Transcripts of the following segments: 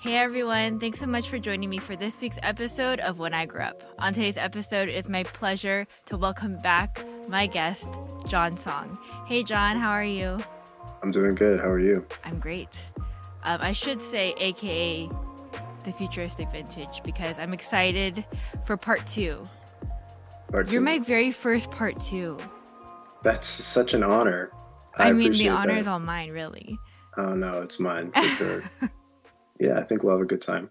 Hey everyone, thanks so much for joining me for this week's episode of When I Grow Up. On today's episode, it's my pleasure to welcome back my guest, John Song. Hey John, how are you? I'm doing good. How are you? I'm great. Um, I should say, AKA the futuristic vintage, because I'm excited for part two. Part two. You're my very first part two. That's such an honor. I, mean, the honor that. is all mine, really. Oh no, it's mine for sure. yeah, I think we'll have a good time.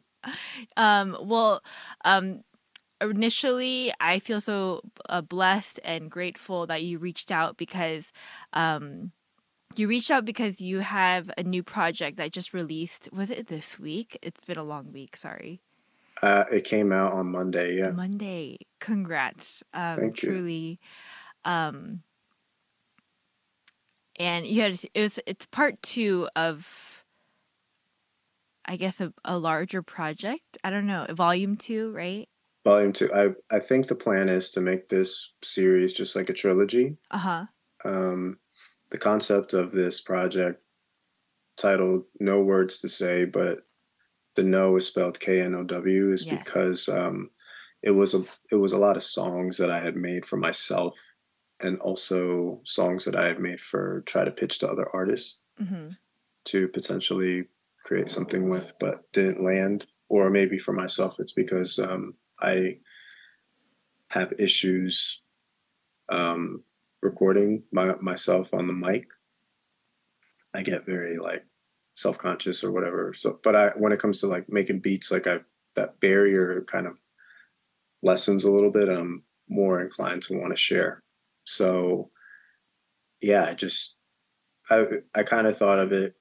Um, well, um, initially, I feel so uh, blessed and grateful that you reached out because um, you reached out because you have a new project that just released. Was it this week? It's been a long week. Sorry. Uh, it came out on Monday. Yeah. Monday. Congrats. Um, Thank you. truly. Um, and you had it was it's part two of I guess a, a larger project. I don't know, volume two, right? Volume two. I I think the plan is to make this series just like a trilogy. Uh huh. Um, the concept of this project, titled "No Words to Say," but the "No" is spelled K N O W, is Yes. because um, it was a it was a lot of songs that I had made for myself, and also songs that I had made for try to pitch to other artists hmm to potentially create something with, but didn't land. Or maybe for myself, it's because um, I have issues um, recording my, myself on the mic. I get very like self conscious or whatever. So, but I when it comes to like making beats, like I that barrier kind of lessens a little bit. I'm more inclined to want to share. So, yeah, I just I I kind of thought of it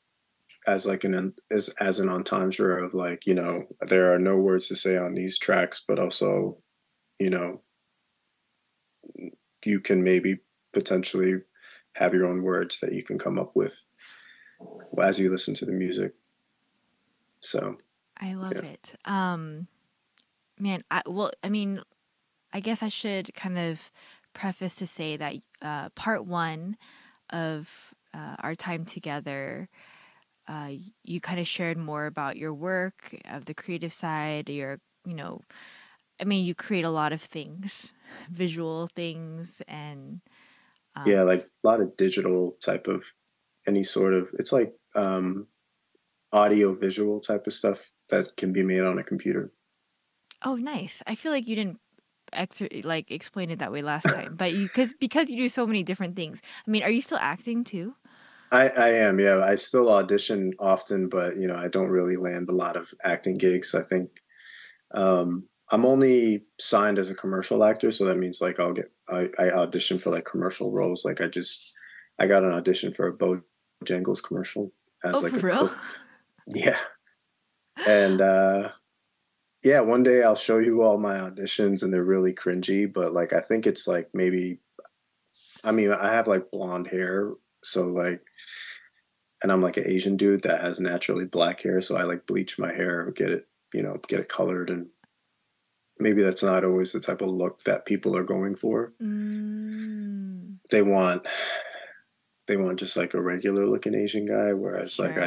as like an as as an entendre of like you know there are no words to say on these tracks, but also you know you can maybe potentially have your own words that you can come up with as you listen to the music. So I love Yeah. it. Um, man, I well, I mean, I guess I should kind of preface to say that uh, part one of uh, our time together, uh, you kind of shared more about your work, of the creative side, your, you know, I mean, you create a lot of things, visual things, and um, yeah, like a lot of digital type of any sort of it's like um audio visual type of stuff that can be made on a computer. Oh, nice. I feel like you didn't exer- like explain it that way last time, but you because because you do so many different things. I mean, are you still acting too? I, I am, yeah. I still audition often, but you know, I don't really land a lot of acting gigs. I think um, I'm only signed as a commercial actor, so that means like I'll get I, I audition for like commercial roles. Like I just I got an audition for a Bojangles commercial as Oh, like for a real? Yeah, and uh, yeah, one day I'll show you all my auditions, and they're really cringy. But like I think it's like maybe, I mean, I have like blonde hair, so like and I'm like an Asian dude that has naturally black hair, so I like bleach my hair, get it, you know, get it colored, and maybe that's not always the type of look that people are going for. Mm, They want, they want just like a regular looking Asian guy, whereas like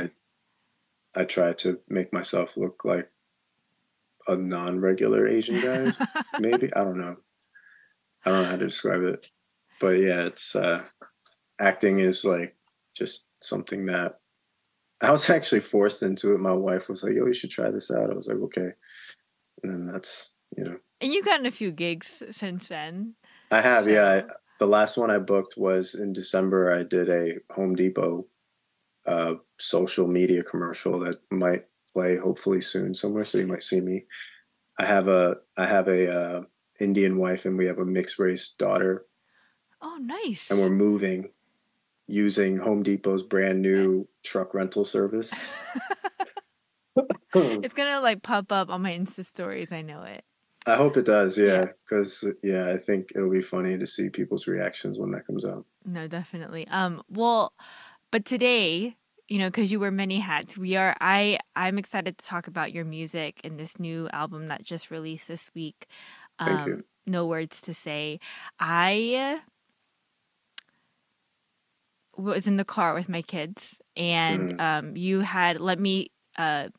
I, I try to make myself look like a non-regular Asian guy. maybe I don't know. I don't know how to describe it, but yeah, it's uh, acting is like just something that I was actually forced into it. My wife was like, "Yo, you should try this out." I was like, "Okay," and then that's you know, and you've gotten a few gigs since then. I have yeah. I, the last one I booked was in December. I did a Home Depot uh, social media commercial that might play hopefully soon somewhere, so you might see me. I have a I have a uh, Indian wife and we have a mixed race daughter, Oh, nice. and we're moving using Home Depot's brand new truck rental service. it's gonna like pop up on my Insta stories. I know it. I hope it does, Yeah. yeah, because yeah, I think it'll be funny to see people's reactions when that comes out. No, definitely. Um, well, but today, you know, because you wear many hats, we are. I I'm excited to talk about your music and this new album that just released this week. Um, Thank you. Know words to say. I was in the car with my kids, and Mhm. um, you had let me uh,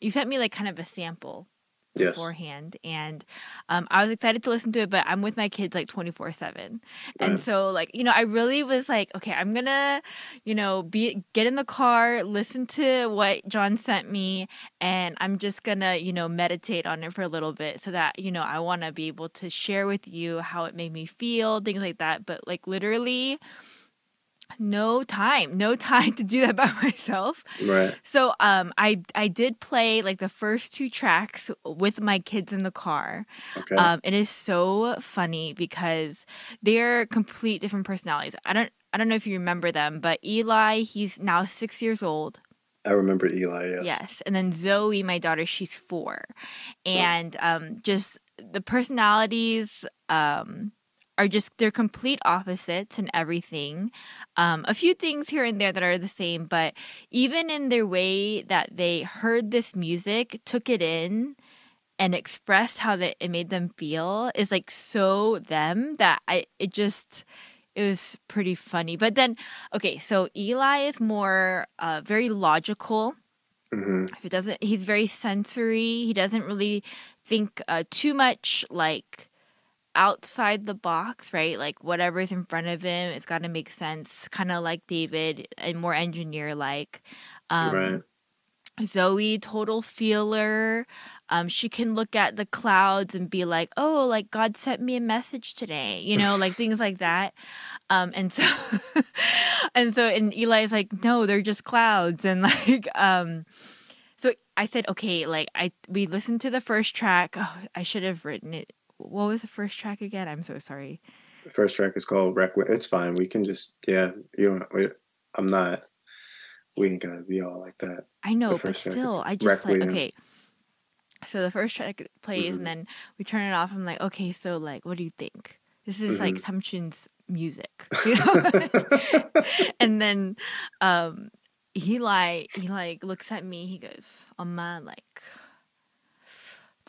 you sent me like kind of a sample Yes. beforehand and um, i was excited to listen to it but i'm with my kids like 24 7 and Right. so like you know i really was like okay i'm gonna you know be get in the car listen to what john sent me and i'm just gonna you know meditate on it for a little bit so that you know i want to be able to share with you how it made me feel things like that but like literally no time no time to do that by myself Right. so um I I did play like the first two tracks with my kids in the car. Okay. Um it is so funny because they're complete different personalities. I don't I don't know if you remember them, but Eli, he's now 6 years old. I remember Eli. Yes. Yes. And then Zoe, my daughter, she's 4. And um just the personalities um are just they're complete opposites and everything. Um, a few things here and there that are the same, but even in their way that they heard this music, took it in, and expressed how that it made them feel is like so them that I it just it was pretty funny. But then okay, so Eli is more uh, very logical hmm if it doesn't he's very sensory he doesn't really think uh, too much like outside the box right like whatever's in front of him it's got to make sense kind of like david and more engineer like um right. Zoe, total feeler. Um, she can look at the clouds and be like, "Oh, like God sent me a message today," you know, like things like that. Um, and so, and so, and Eli's like, "No, they're just clouds," and like, um, so I said, "Okay," like I we listened to the first track. Oh, I should have written it. What was the first track again? I'm so sorry. The first track is called Requiem. It's fine. We can just yeah. You don't. We, I'm not. We ain't gotta be all like that. I know, but first track is still, I just like okay. So the first track plays, Mhm. and then we turn it off. I'm like, okay, so like, what do you think? This is like Mm-hmm. Samchun's music, you know? and then um, he like he like looks at me. He goes, "Oma, like,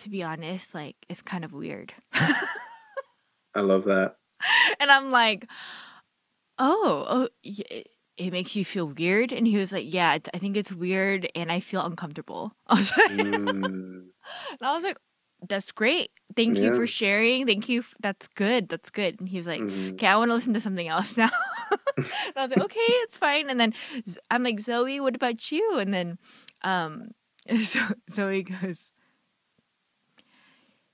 to be honest, like, it's kind of weird." I love that. and I'm like, "Oh, oh." It, it makes you feel weird, and he was like, "Yeah, it's, I think it's weird, and I feel uncomfortable." I was like, Mm, And I was like, that's great. Thank you for sharing. Thank you. f- That's good. That's good. And he was like, mhm. okay, I want to listen to something else now. and I was like, okay, it's fine. And then I'm like, Zoe, what about you? And then um, so Zoe goes,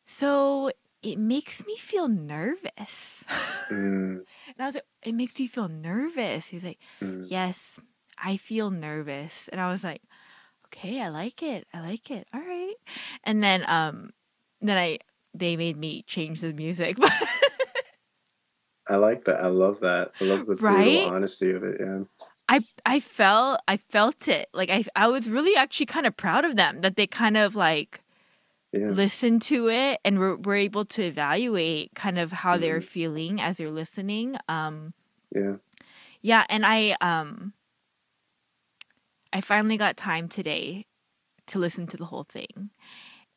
so it makes me feel nervous. Mm, And I was like, it makes you feel nervous. He's like, mm. yes, I feel nervous. And I was like, okay, I like it. I like it. All right. And then um then I they made me change the music. I like that. I love that. I love the Right? brutal honesty of it. Yeah. I I felt I felt it. Like I I was really actually kind of proud of them that they kind of like Yeah. listened to it and we're able to evaluate kind of how they're Mhm. feeling as they're listening. Um Yeah. Yeah, and I um I finally got time today to listen to the whole thing.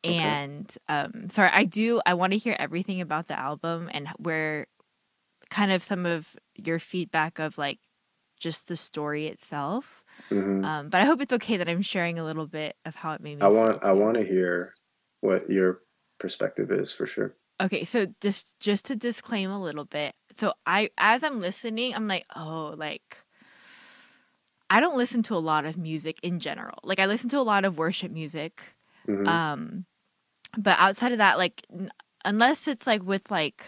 Okay. And um sorry, I do I want to hear everything about the album and where kind of some of your feedback of like just the story itself. hmm Um but I hope it's okay that I'm sharing a little bit of how it made me I feel, want. I want to hear what your perspective is for sure. Okay, so just just to disclaim a little bit. So I as I'm listening, I'm like, "Oh, like I don't listen to a lot of music in general. Like I listen to a lot of worship music. hmm Um but outside of that like n- unless it's like with like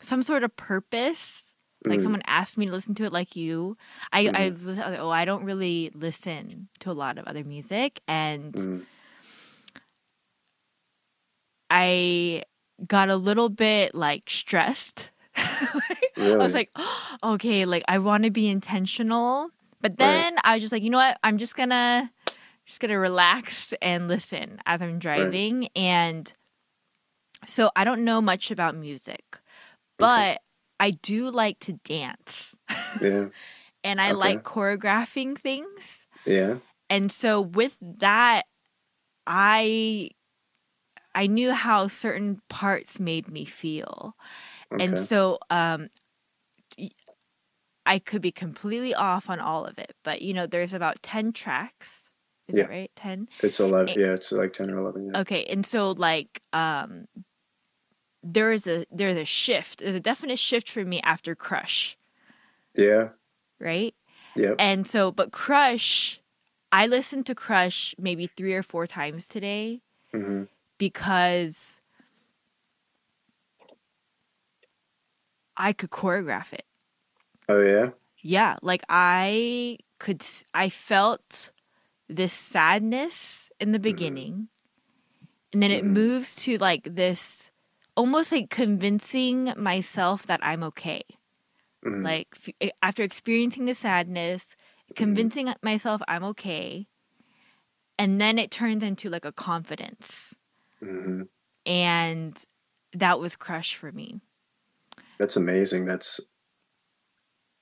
some sort of purpose, like Mm. someone asked me to listen to it like you, I I Mhm. was like, oh, I don't really listen to a lot of other music and Mm. I got a little bit like stressed. I was like, okay, like I want to be intentional, but then I was just like, you know what? I'm just gonna just gonna relax and listen as I'm driving. And so I don't know much about music, but I do like to dance, yeah. and I Okay. like choreographing things. Yeah. And so with that, I I knew how certain parts made me feel. Okay. And so um I could be completely off on all of it, but you know, there's about 10 tracks. Is Yeah. that right? 10? It's eleven. It- yeah, it's like ten or eleven. Yeah. Okay, and so like um there is a there's a shift. There's a definite shift for me after Crush, Yeah. right? Yep. And so but Crush I listened to Crush maybe 3 or 4 times today hmm because I could choreograph it. Oh yeah. Yeah, like I could I felt this sadness in the beginning. And then it Mhm. moves to like this almost like convincing myself that I'm okay. Mhm. Like f- eh, after experiencing the sadness, convincing myself I'm okay. And then it turns into like a confidence. Hmm And that was crush for me. That's amazing. That's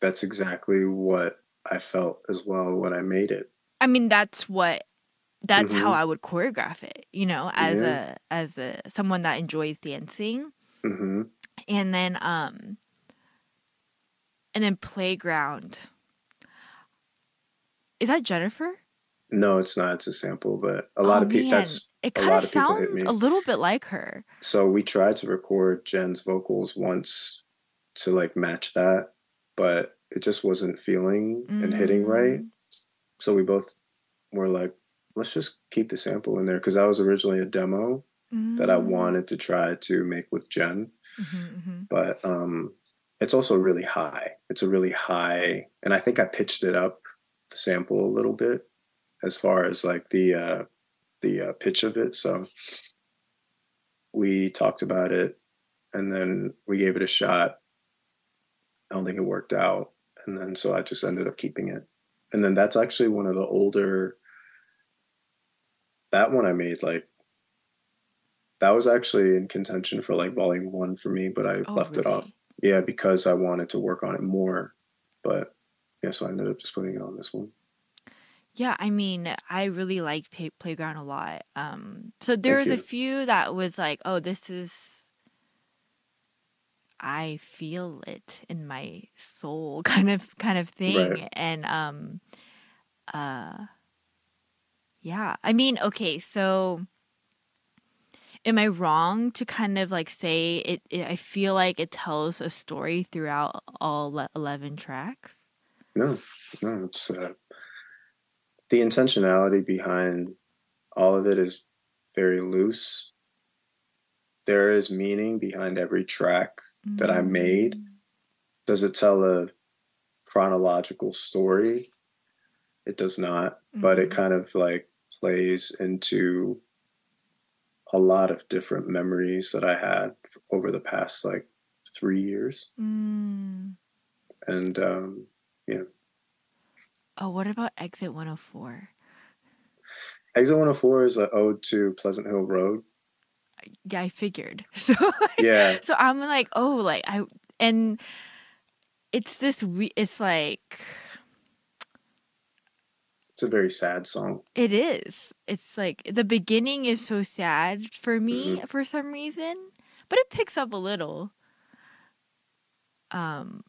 that's exactly what I felt as well when I made it. I mean, that's what that's how Mhm. I would choreograph it, you know, as Yeah. a as a someone that enjoys dancing. hmm And then um and then playground. Is that Jennifer? No, it's not. It's a sample, but a lot Oh, of people. That's It a kind lot of of people hit sounds a little bit like her. so we tried to record Jen's vocals once to like match that, but it just wasn't feeling and hitting right. Mm. So we both were like, let's just keep the sample in there because that was originally a demo that I Mm. wanted to try to make with Jen. Mhm, mhm. but um it's also really high it's a really high and i think i pitched it up the sample a little bit as far as like the uh the uh, pitch of it so we talked about it and then we gave it a shot. I don't think it worked out and then so i just ended up keeping it. And then that's actually one of the older that one i made like that was actually in contention for like volume one for me but i Oh, left it off. yeah because i wanted to work on it more but yeah so i ended up just putting it on this one Yeah, I mean, I really liked Pay- Playground a lot. Um, so there was a few that was like, oh, this is, I feel it in my soul, kind of, kind of thing, Right. and um, uh, yeah. I mean, okay, so. Am I wrong to kind of like say it, it? I feel like it tells a story throughout all le- eleven tracks. no no it's uh, the intentionality behind all of it is very loose there is meaning behind every track that I made. Mm. does it tell a chronological story it does not but it Mhm. kind of like plays into a lot of different memories that I had over the past like three years. Mm. And um, Oh, what about Exit 104? Exit 104 is an ode to Pleasant Hill Road. Yeah, I figured. So Yeah. so I'm like, oh, like I and it's this we it's like It's a very sad song. it is. It's like the beginning is so sad for me Mm-hmm. for some reason, but it picks up a little. Um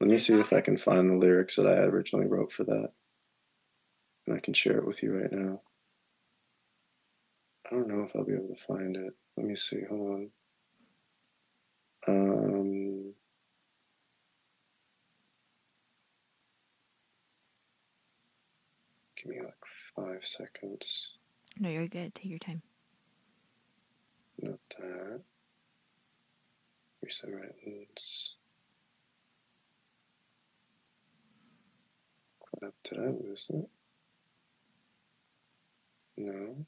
Let me see if I can find the lyrics that I originally wrote for that. And I can share it with you right now. I don't know if I'll be able to find it. Let me see. Hold on. Um, give me like five seconds. no, you're good. Take your time. Not that. Recent writings. Crap, did I lose it? No.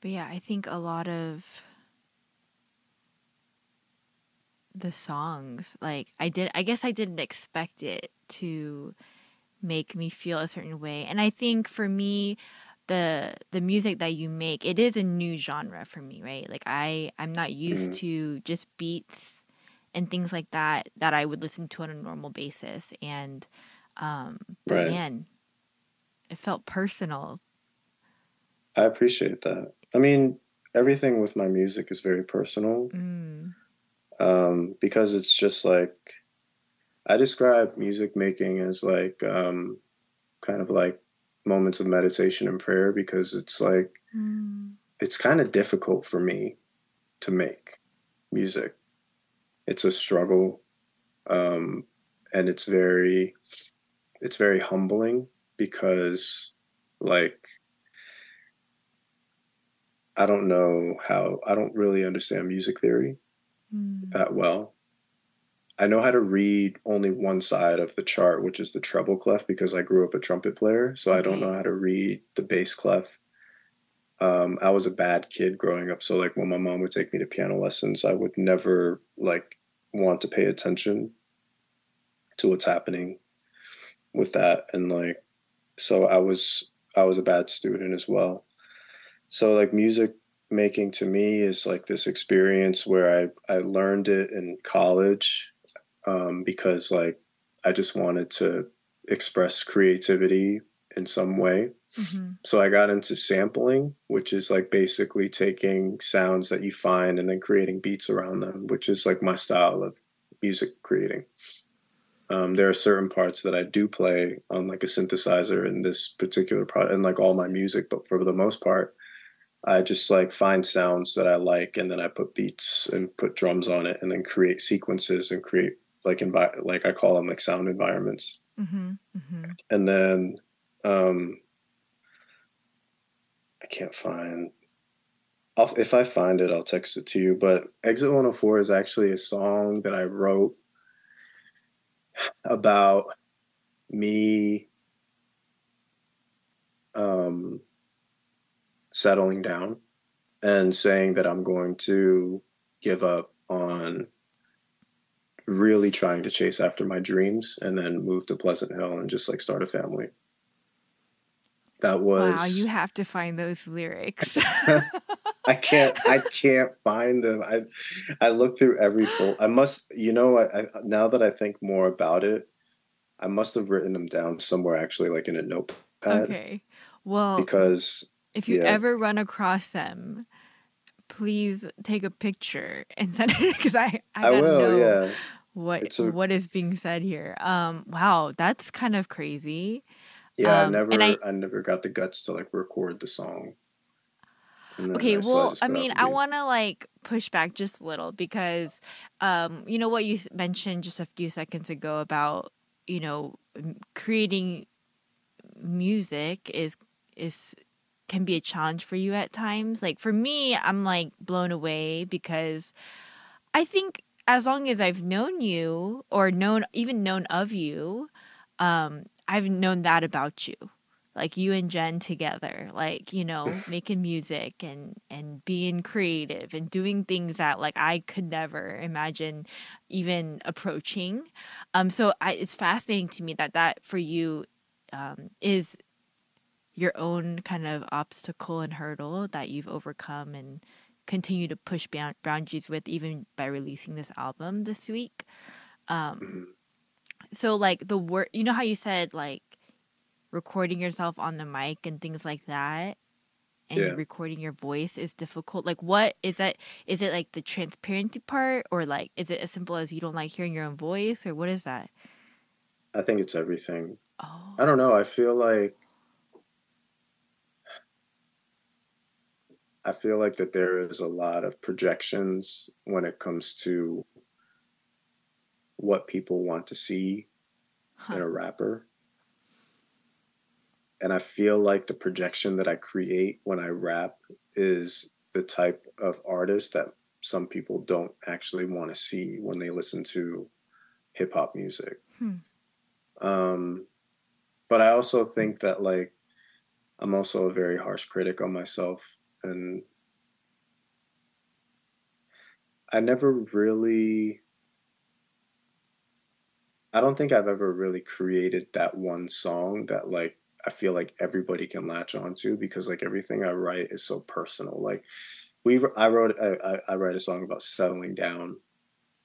But yeah, I think a lot of the songs, like I did, I guess I didn't expect it to make me feel a certain way. And I think for me, the the music that you make, it is a new genre for me, right? Like I I'm not used Mhm. to just beats and things like that that I would listen to on a normal basis. And um Right. man, it felt personal. I appreciate that. I mean, everything with my music is very personal. Mm. um, because it's just like I describe music making as like um, kind of like moments of meditation and prayer because it's like mm. it's kind of difficult for me to make music. It's a struggle, um, and it's very it's very humbling because like I don't know how I don't really understand music theory mm. that well. I know how to read only one side of the chart, which is the treble clef, because I grew up a trumpet player. So I don't know how to read the bass clef. Um, I was a bad kid growing up. So like when my mom would take me to piano lessons, I would never like want to pay attention to what's happening with that. And like, so I was, I was a bad student as well. So like music making to me is like this experience where I, I learned it in college um, because like I just wanted to express creativity in some way. Mm-hmm. So I got into sampling, which is like basically taking sounds that you find and then creating beats around them, which is like my style of music creating. Um, there are certain parts that I do play on like a synthesizer in this particular part and like all my music, but for the most part, I just like find sounds that I like and then I put beats and put drums on it and then create sequences and create like envi- like I call them like sound environments. Mm-hmm, mm-hmm. And then um, I can't find. I'll, if I find it, I'll text it to you. But Exit 104 is actually a song that I wrote about me um, settling down and saying that I'm going to give up on really trying to chase after my dreams and then move to Pleasant Hill and just like start a family. That was Wow, you have to find those lyrics. I can't I can't find them. I I look through every full I must you know I, I now that I think more about it, I must have written them down somewhere actually like in a notepad. Okay. Well, because if you yeah. ever run across them, please take a picture and send it because I I, I will. Know. Yeah what a, what is being said here. Um, wow, that's kind of crazy. Yeah, um, I never I, I, never got the guts to like record the song. Okay, well, I mean, I want to like push back just a little because um, you know what you mentioned just a few seconds ago about, you know, creating music is is can be a challenge for you at times. Like for me, I'm like blown away because I think as long as I've known you or known even known of you, um, I've known that about you. Like you and Jen together, like, you know, making music and and being creative and doing things that like I could never imagine even approaching. Um so I it's fascinating to me that that for you um is your own kind of obstacle and hurdle that you've overcome and continue to push boundaries with even by releasing this album this week. Um, mm-hmm. so like the word, you know how you said like recording yourself on the mic and things like that and yeah. recording your voice is difficult. Like what is that is it like the transparency part or like is it as simple as you don't like hearing your own voice or what is that? I think it's everything. Oh. I don't know. I feel like I feel like that there is a lot of projections when it comes to what people want to see huh. in a rapper. And I feel like the projection that I create when I rap is the type of artist that some people don't actually want to see when they listen to hip hop music. Hmm. Um, but I also think that like I'm also a very harsh critic on myself and I never really I don't think I've ever really created that one song that like I feel like everybody can latch onto because like everything I write is so personal. Like we I wrote I, I write a song about settling down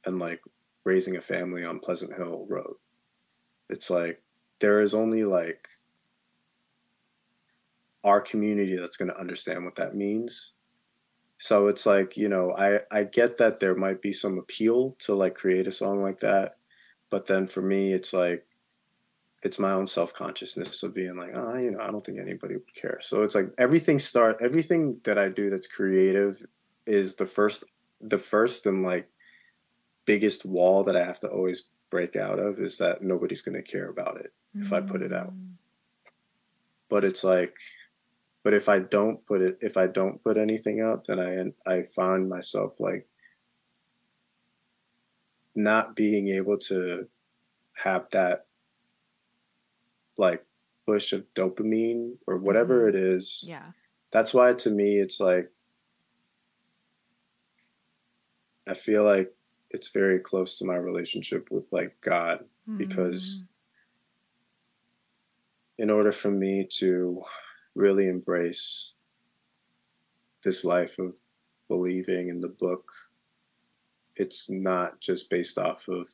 and like raising a family on Pleasant Hill Road. It's like there is only like our community that's going to understand what that means. So it's like you know i i get that there might be some appeal to like create a song like that but then for me it's like it's my own self-consciousness of being like oh you know i don't think anybody would care. So it's like everything start everything that i do that's creative is the first the first and like biggest wall that i have to always break out of is that nobody's going to care about it if i put it out. Mm. but it's like but if i don't put it if i don't put anything out then i i find myself like not being able to have that like push of dopamine or whatever Mhm. it is Yeah. that's why to me it's like i feel like it's very close to my relationship with like god because Mm. in order for me to really embrace this life of believing in the book, it's not just based off of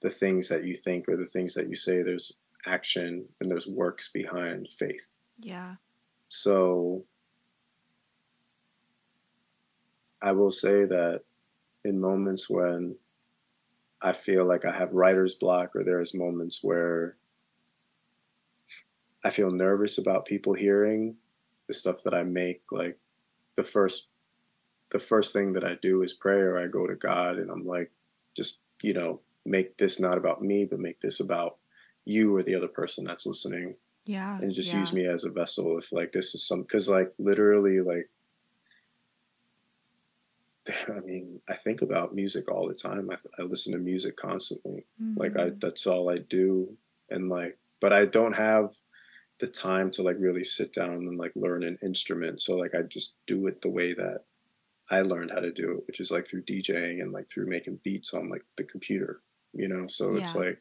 the things that you think or the things that you say. There's action and there's works behind faith. Yeah. So I will say that in moments when I feel like I have writer's block, or there's moments where I feel nervous about people hearing the stuff that I make, like the first the first thing that I do is pray or I go to God and I'm like, just, you know, make this not about me, but make this about you or the other person that's listening Yeah. and just yeah. use me as a vessel if like this is some because like literally like i mean i think about music all the time i, I listen to music constantly like i Mhm. that's all i do and like but i don't have the time to like really sit down and like learn an instrument so like i just do it the way that i learned how to do it which is like through djing and like through making beats on like the computer you know so it's like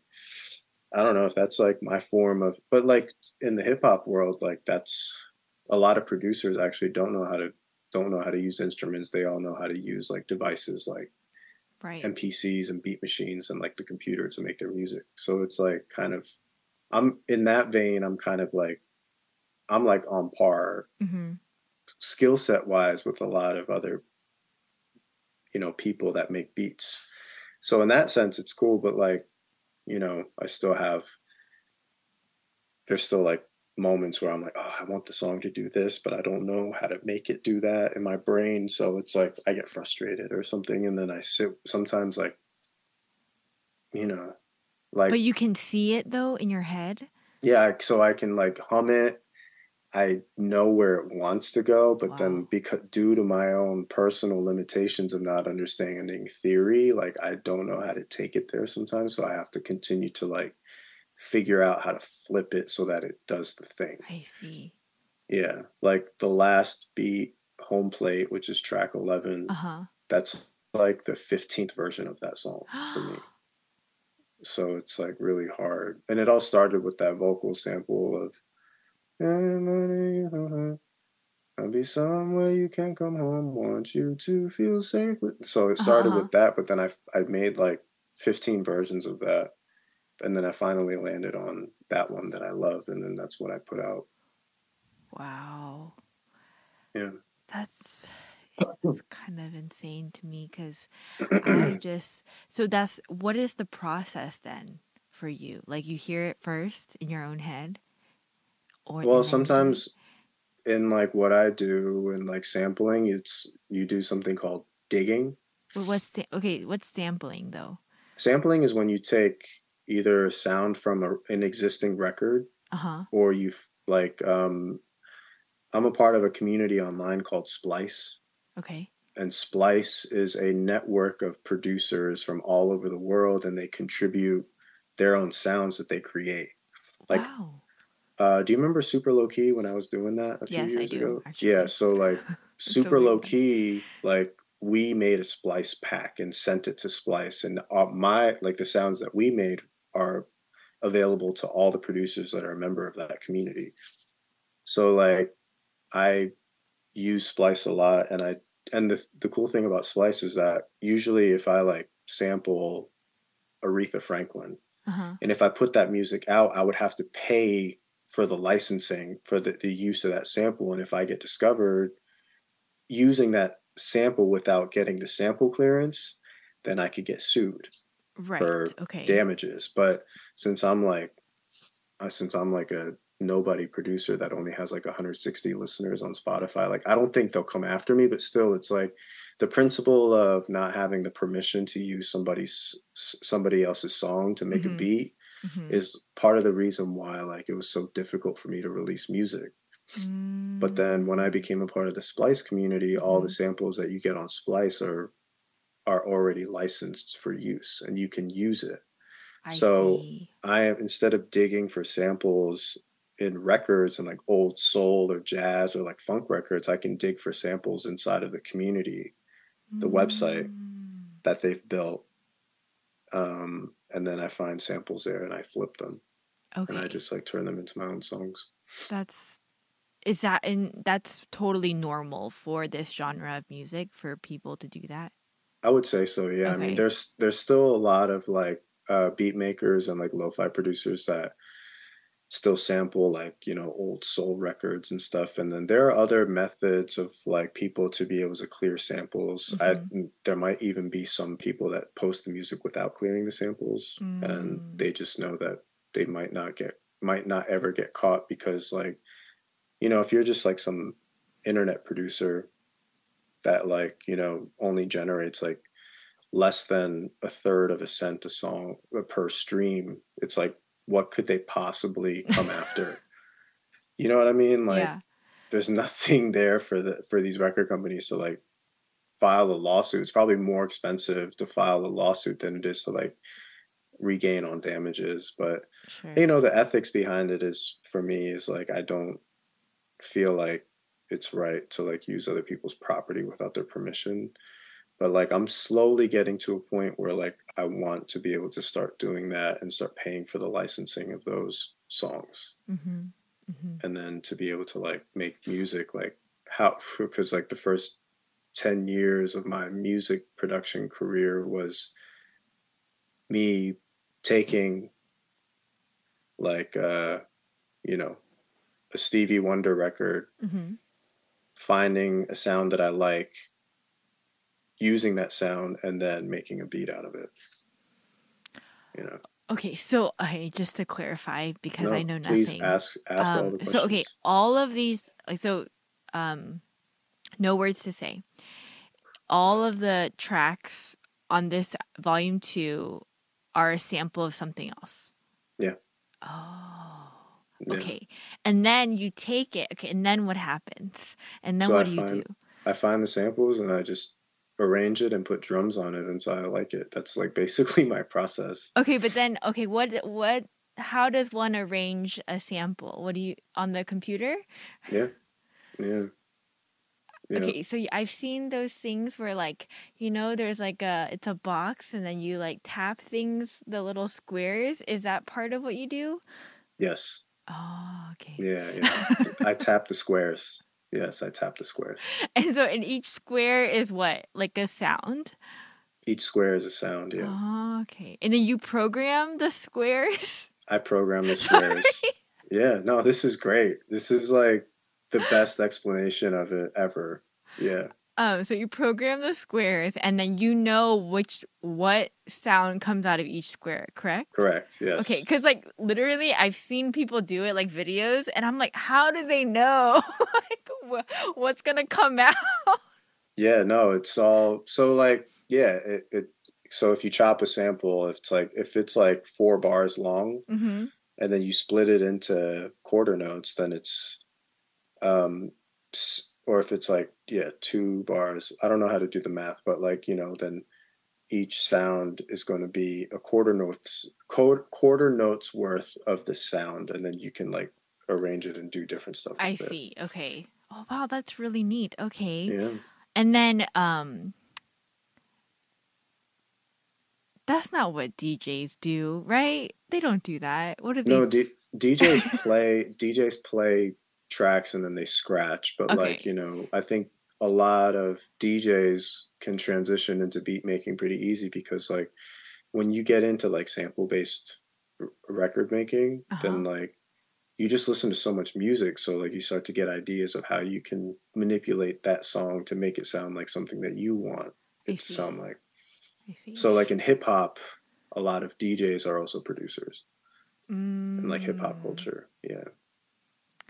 i don't know if that's like my form of but like in the hip hop world like that's a lot of producers actually don't know how to don't know how to use instruments they all know how to use like devices like Right. MPCs and beat machines and like the computer to make their music. So it's like kind of I'm in that vein, I'm kind of like I'm like on par hmm skill set wise with a lot of other you know people that make beats. So in that sense it's cool, but like, you know, I still have there's still like moments where I'm like, oh, I want the song to do this, but I don't know how to make it do that in my brain. So it's like I get frustrated or something, and then I sit sometimes like, you know, like but you can see it though in your head. yeah, so I can like hum it. I know where it wants to go, but then because due to my own personal limitations of not understanding theory, like I don't know how to take it there sometimes. So I have to continue to like figure out how to flip it so that it does the thing. I see. Yeah. Like the last beat, home plate, which is track 11, Uh huh. that's like the 15th version of that song for me. So it's like really hard. And it all started with that vocal sample of I'll be somewhere you can come home, want you to feel safe. With... So it started Uh-huh. with that, but then I I made like 15 versions of that. And then I finally landed on that one that I love, and then that's what I put out. Wow. Yeah. That's it's kind of insane to me because I just so that's what is the process then for you? Like you hear it first in your own head, or Well, sometimes in like what I do and like sampling, it's you do something called digging. Well, what's okay? What's sampling though? Sampling is when you take either a sound from a, an existing record Uh huh. or you like um I'm a part of a community online called Splice Okay. and Splice is a network of producers from all over the world and they contribute their own sounds that they create. Like wow. uh do you remember Super Low Key when I was doing that a few Yes, I years do, ago? actually. Yeah, so like It's so Super. Low Key like we made a Splice pack and sent it to Splice and uh, my like the sounds that we made are available to all the producers that are a member of that community. So like I use Splice a lot and I and the the cool thing about Splice is that usually if I like sample Aretha Franklin Uh huh. and if I put that music out, I would have to pay for the licensing for the, the use of that sample. And if I get discovered, using that sample without getting the sample clearance, then I could get sued Right. for Okay. damages. But since I'm like, uh, since I'm like a nobody producer that only has like 160 listeners on Spotify, like I don't think they'll come after me. But still, it's like the principle of not having the permission to use somebody's somebody else's song to make Mhm. a beat Mhm. is part of the reason why like it was so difficult for me to release music. But then when I Mm. became a part of the Splice community, all the Mhm. samples that you get on Splice are are already licensed for use and you can use it. I So see. I am instead of digging for samples in records and like old soul or jazz or like funk records, I can dig for samples inside of the community, the website Mm. that they've built. Um, and then I find samples there and I flip them Okay. and I just like turn them into my own songs. That's is that and that's totally normal for this genre of music for people to do that. I would say so. Yeah. I mean, there's there's still a lot of like uh, beat makers and like lo-fi producers that still sample like you know old soul records and stuff. And then there are other methods of like people to be able to clear samples. I Mhm. there might even be some people that post the music without clearing the samples, Mm. and they just know that they might not get might not ever get caught because like you know if you're just like some internet producer that like you know only generates like less than a third of a cent a song uh, per stream it's like what could they possibly come after? You know what i mean? Like yeah. there's nothing there for the for these record companies to like file a lawsuit. It's probably more expensive to file a lawsuit than it is to like regain on damages. But Sure. you know the ethics behind it is for me is like i don't feel like it's right to like use other people's property without their permission but like i'm slowly getting to a point where like i want to be able to start doing that and start paying for the licensing of those songs Mhm. Mhm. and then to be able to like make music like how because like the first 10 years of my music production career was me taking like uh you know a Stevie Wonder record Mhm. finding a sound that I like using that sound and then making a beat out of it you know Okay, so okay, just to clarify because I know please nothing. ask ask all the Um, questions so okay, all of these like so um Know words to say. All of the tracks on this volume 2 are a sample of something else. Yeah. Oh. Yeah. Okay. And then you take it. Okay, and then what happens? And then So what I do you do? I find the samples and I just arrange it and put drums on it until I like it. That's like basically my process. Okay, but then okay, what what how does one arrange a sample? What do you on the computer? Yeah. Yeah. Yeah. Okay, so I've seen those things where like, you know, there's like a it's a box and then you like tap things, the little squares. Is that part of what you do? Yes. Oh, okay. Yeah. Yeah. I tap the squares. Yes, I tap the squares. And so in each square is what? Like a sound? Each square is a sound. Yeah. Oh, okay. And then you program the squares? I program the squares. Yeah. No, this is great. This is like the best explanation of it ever. Yeah. Um, so you program the squares and then you know which what sound comes out of each square, correct? Correct. Yes. Okay, because like literally, I've seen people do it like videos, and I'm like, how do they know like wh- what's gonna come out? Yeah, no, it's all so like yeah, it, it so if you chop a sample, if it's like if it's like four bars long hmm and then you split it into quarter notes, then it's um or if it's like yeah, two bars. I don't know how to do the math, but like, you know, then each sound is going to be a quarter notes quarter, notes worth of the sound and then you can like arrange it and do different stuff I with it. see. Okay. Oh wow, that's really neat. Okay. Yeah. And then um that's not what DJs do, right? They don't do that. What do they No, D- DJs play DJs play tracks and then they scratch, but like you know, I think a lot of DJs can transition into beat making pretty easy because like when you get into like sample based r- record making, then Uh-huh. like you just listen to so much music so like you start to get ideas of how you can manipulate that song to make it sound like something that you want it to sound like. I see. so like in hip hop a lot of DJs are also producers. In like hip hop Mm, culture yeah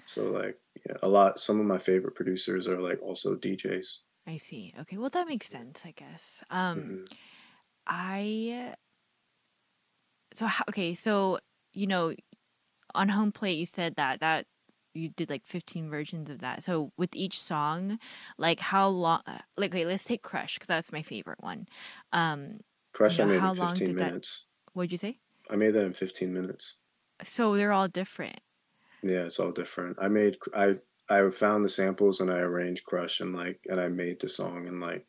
so like yeah a lot some of my favorite producers are like also DJs I see. Okay, well that makes sense, I guess. Um, Mhm. I so how, okay, so you know, on home plate you said that that you did like 15 versions of that. So with each song, like how long like okay, let's take Crush cuz that's my favorite one. Um Crush you I made how in long 15 did that minutes what'd you say? I made that in 15 minutes So they're all different. Yeah, it's all different. I made I I found the samples and I arranged Crush and like and I made the song and like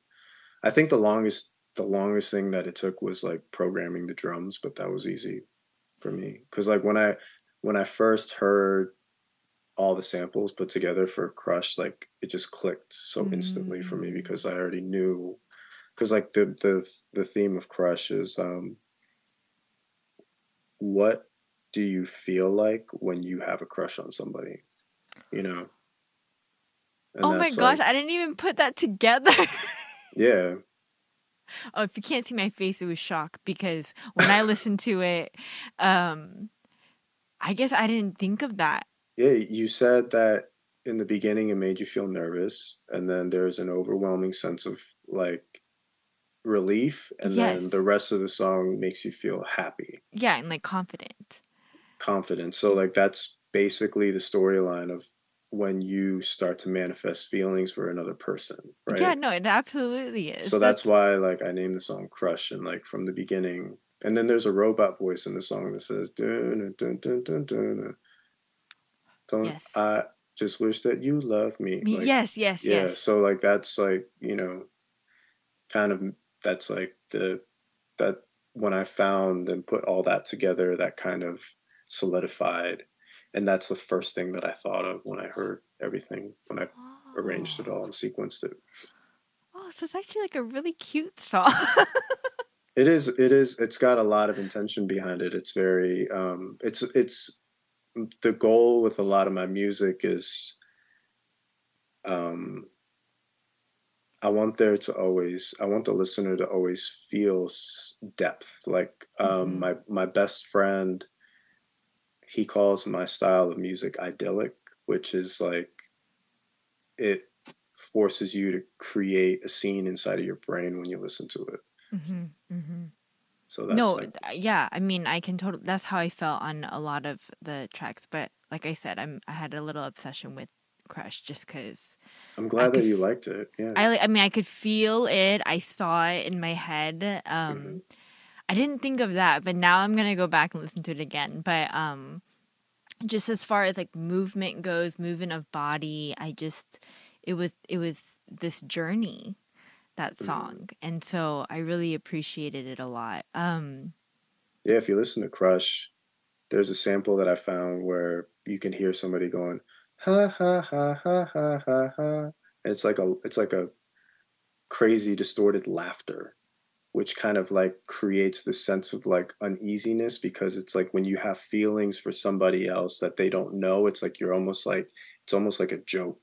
I think the longest the longest thing that it took was like programming the drums, but that was easy for me cuz like when I when I first heard all the samples put together for Crush, like it just clicked so instantly for me Mm. because I already knew cuz like the the the theme of Crush is um what do you feel like when you have a crush on somebody? You know? And Oh my gosh, like, I didn't even put that together. yeah, oh, if you can't see my face, it was shock because when I listened to it, um, I guess I didn't think of that. yeah. You said that in the beginning it made you feel nervous, and then there's an overwhelming sense of like relief, and then the rest of the song makes you feel happy, Yeah, and like confident. Confident. So like that's basically the storyline of when you start to manifest feelings for another person, right? Yeah, no, it absolutely is. So that's why like I named the song Crush and like from the beginning. And then there's a robot voice in the song that says dun, dun, dun, dun, dun, Don't Yes. I just wish that you love me. Me, Like, yes, yes, yeah. yes. So like that's like, you know, kind of that's like the that when I found and put all that together, that kind of solidified. And that's the first thing that I thought of when I heard everything, when I arranged it all and sequenced it. Oh, so it's actually like a really cute song. It is. It is. It's got a lot of intention behind it. It's very. Um, it's. It's. The goal with a lot of my music is. Um, I want there to always. I want the listener to always feel depth. Like um, Mhm. my my best friend. He calls my style of music idyllic, which is like. It forces you to create a scene inside of your brain when you listen to it. hmm hmm So that's No, like, yeah, I mean, I can totally. That's how I felt on a lot of the tracks. But like I said, I'm I had a little obsession with Crush just because I'm glad that could you liked it. Yeah. I. I mean, I could feel it. I saw it in my head. Um, Mhm. I didn't think of that, but now I'm gonna go back and listen to it again. But um, just as far as like movement goes, movement of body, I just it was it was this journey that Mhm. song, and so I really appreciated it a lot. Um, Yeah, if you listen to Crush, there's a sample that I found where you can hear somebody going ha ha ha ha ha ha ha. And it's like a it's like a crazy distorted laughter, which kind of like creates this sense of like uneasiness because it's like when you have feelings for somebody else that they don't know, it's like you're almost like it's almost like a joke.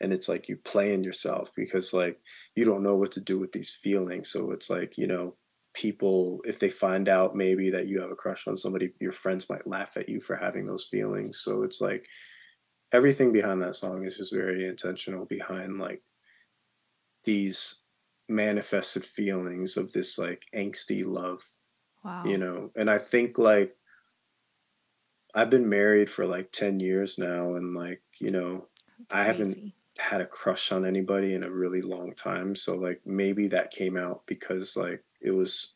And it's like you playing yourself because like you don't know what to do with these feelings. So it's like, you know, people if they find out maybe that you have a crush on somebody your friends might laugh at you for having those feelings so it's like everything behind that song is just very intentional behind like these manifested feelings of this like angsty love wow, you know? And i think like i've been married for like 10 years now and like you know That's I haven't- had a crush on anybody in a really long time so like maybe that came out because like it was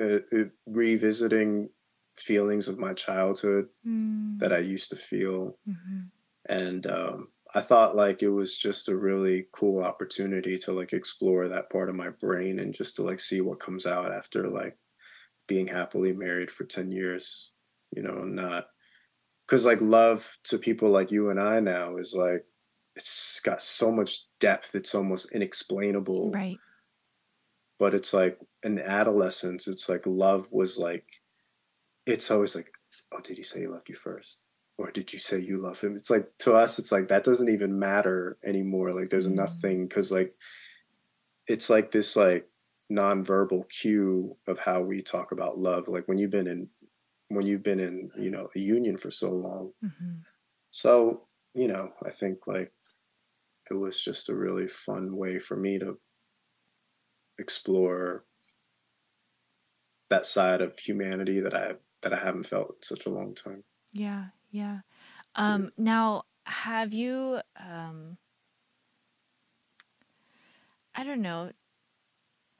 uh, it, revisiting feelings of my childhood Mm, that i used to feel. Mhm. and um, i thought like it was just a really cool opportunity to like explore that part of my brain and just to like see what comes out after like being happily married for 10 years you know not because like love to people like you and i now is like it's got so much depth it's almost inexplainable Right. but it's like in adolescence it's like love was like it's always like oh did he say he loved you first or did you say you love him? It's like to us, it's like that doesn't even matter anymore. Like there's Mm. nothing because like it's like this like nonverbal cue of how we talk about love. Like when you've been in when you've been in, you know, a union for so long. hmm So, you know, I think like it was just a really fun way for me to explore that side of humanity that I that I haven't felt in such a long time. Yeah, yeah. Um, now, have you, um, I don't know,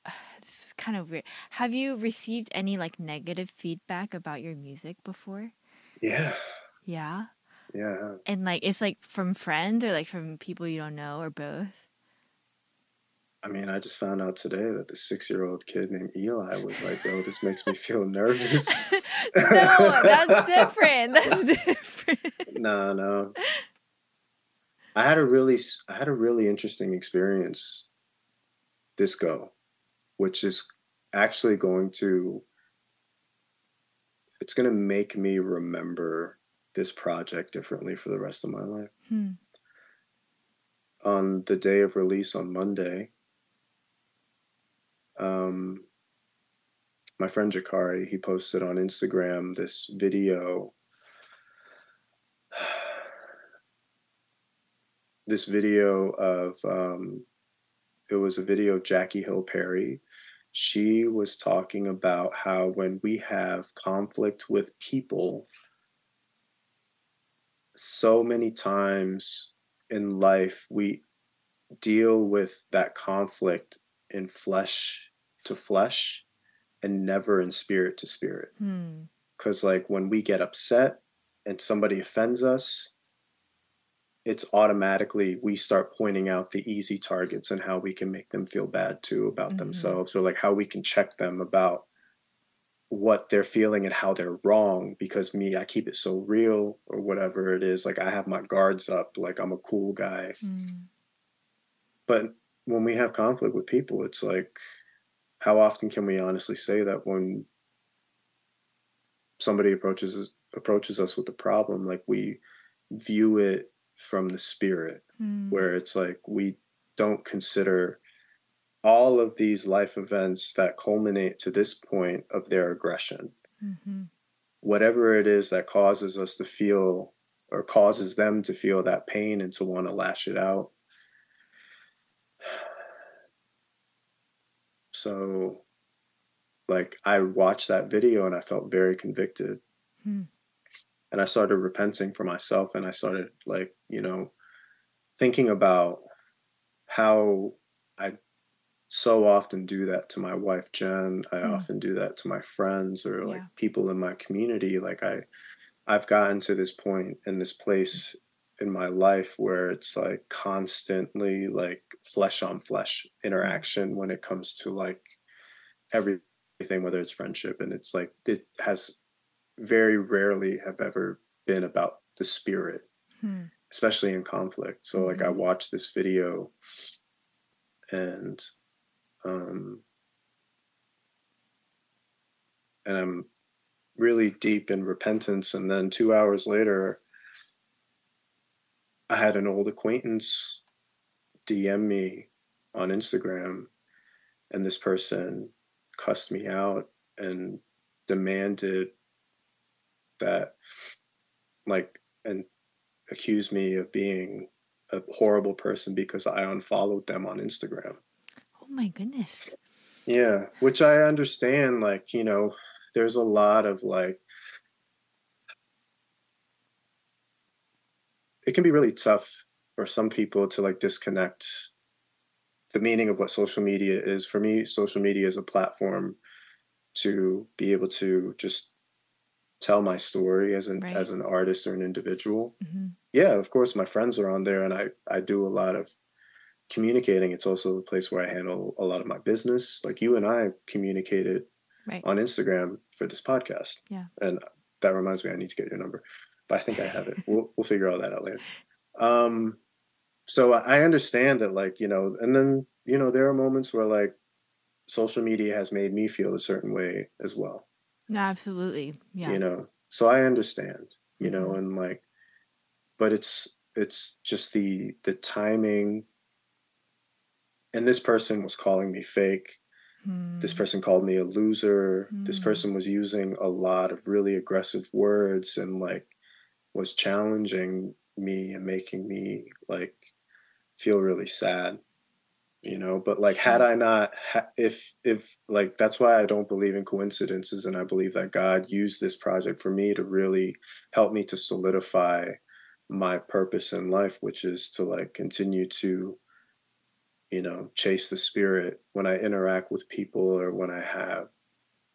this is kind of weird. Have you received any like negative feedback about your music before? Yeah. Yeah. Yeah. And like, it's like from friends or like from people you don't know or both? I mean, I just found out today that the six year old kid named Eli was like, "Oh, this makes me feel nervous." no, that's different. That's different. no, no. I had a really, I had a really interesting experience this go, which is actually going to, it's going to make me remember this project differently for the rest of my life. Hmm. On the day of release on Monday, um, my friend Jakari, he posted on Instagram this video. This video of um, it was a video of Jackie Hill Perry. She was talking about how when we have conflict with people, so many times in life we deal with that conflict in flesh to flesh and never in spirit to spirit. Hmm. Because, like, when we get upset and somebody offends us, it's automatically we start pointing out the easy targets and how we can make them feel bad too about Mhm. themselves, or like how we can check them about what they're feeling and how they're wrong because me i keep it so real or whatever it is like i have my guards up like i'm a cool guy Hmm. but when we have conflict with people it's like how often can we honestly say that when somebody approaches us approaches us with a problem like we view it from the spirit Hmm. where it's like we don't consider all of these life events that culminate to this point of their aggression Mhm. whatever it is that causes us to feel or causes them to feel that pain and to want to lash it out. So, like, I watched that video and I felt very convicted. Hmm. And I started repenting for myself and I started, like, you know, thinking about how I so often do that to my wife Jen. I Hmm. often do that to my friends or like Yeah. people in my community. Like I I've gotten to this point in this place in my life where it's like constantly like flesh on flesh interaction when it comes to like everything, whether it's friendship. And it's like it has very rarely have ever been about the spirit Hmm. especially in conflict. So like I Mhm. watched this video and um and I'm really deep in repentance and then 2 hours later I had an old acquaintance DM me on Instagram and this person cussed me out and demanded that like and accused me of being a horrible person because I unfollowed them on Instagram. Oh my goodness. Yeah, which I understand. Like, you know, there's a lot of like, it can be really tough for some people to like disconnect the meaning of what social media is. For me, social media is a platform to be able to just tell my story as an Right. as an artist or an individual. hmm yeah of course my friends are on there and i i do a lot of communicating it's also a place where i handle a lot of my business like you and i communicated Right. on instagram for this podcast Yeah. and that reminds me i need to get your number but i think i have it we'll, we'll figure all that out later um so i understand that like you know and then you know there are moments where like social media has made me feel a certain way as well absolutely. Yeah. you know so i understand you know Mhm. and like but it's it's just the the timing and this person was calling me fake this Hmm. person called me a loser this Hmm. person was using a lot of really aggressive words and like was challenging me and making me like feel really sad you know? But like had i not ha- if if like that's why i don't believe in coincidences and i believe that god used this project for me to really help me to solidify my purpose in life which is to like continue to you know chase the spirit when i interact with people or when i have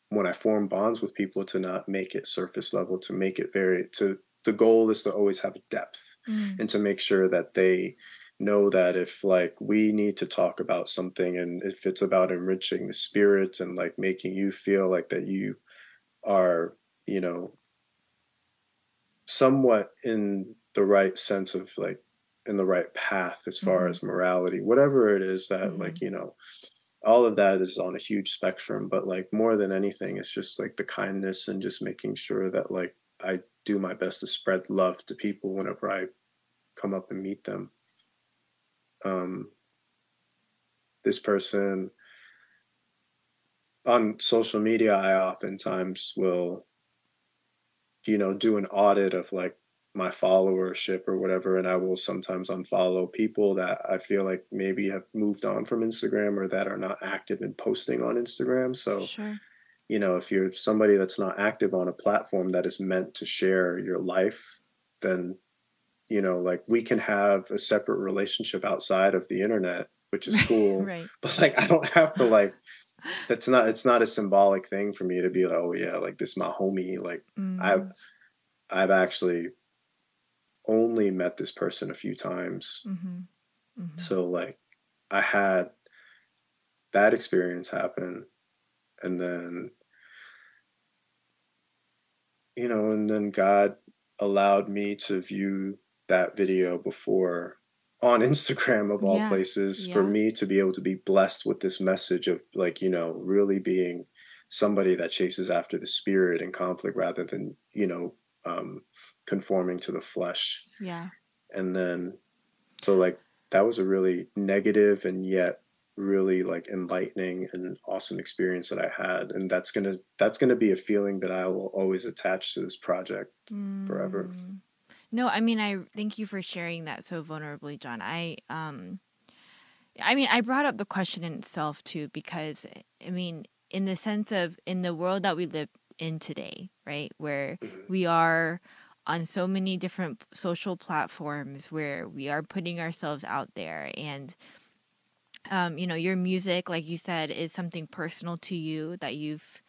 when i form bonds with people to not make it surface level to make it very to the goal is to always have depth Mm. and to make sure that they know that if like we need to talk about something and if it's about enriching the spirit and like making you feel like that you are you know somewhat in the right sense of like in the right path as far hmm as morality whatever it is that hmm like you know all of that is on a huge spectrum but like more than anything it's just like the kindness and just making sure that like i do my best to spread love to people whenever i come up and meet them um this person on social media i oftentimes will you know do an audit of like my followership or whatever and i will sometimes unfollow people that i feel like maybe have moved on from instagram or that are not active in posting on instagram so Sure. You know if you're somebody that's not active on a platform that is meant to share your life then you know like we can have a separate relationship outside of the internet which is cool right. but like i don't have to like that's not it's not a symbolic thing for me to be like oh yeah like this is my homie like i've Mm. i've actually only met this person a few times Mm-hmm. Mm-hmm. so like i had that experience happen and then you know and then god allowed me to view that video before on instagram of all Yeah. places for me to be able to be blessed with this message of like you know really being somebody that chases after the spirit and conflict rather than you know um conforming to the flesh Yeah. and then so like that was a really negative and yet really like enlightening and awesome experience that I had and that's going to that's going to be a feeling that I will always attach to this project forever. Mm. No, I mean, I thank you for sharing that so vulnerably, John. I, um, I mean, I brought up the question in itself too because, I mean, in the sense of in the world that we live in today, right, where Mhm. we are on so many different social platforms where we are putting ourselves out there and um, you know your music like you said is something personal to you that you've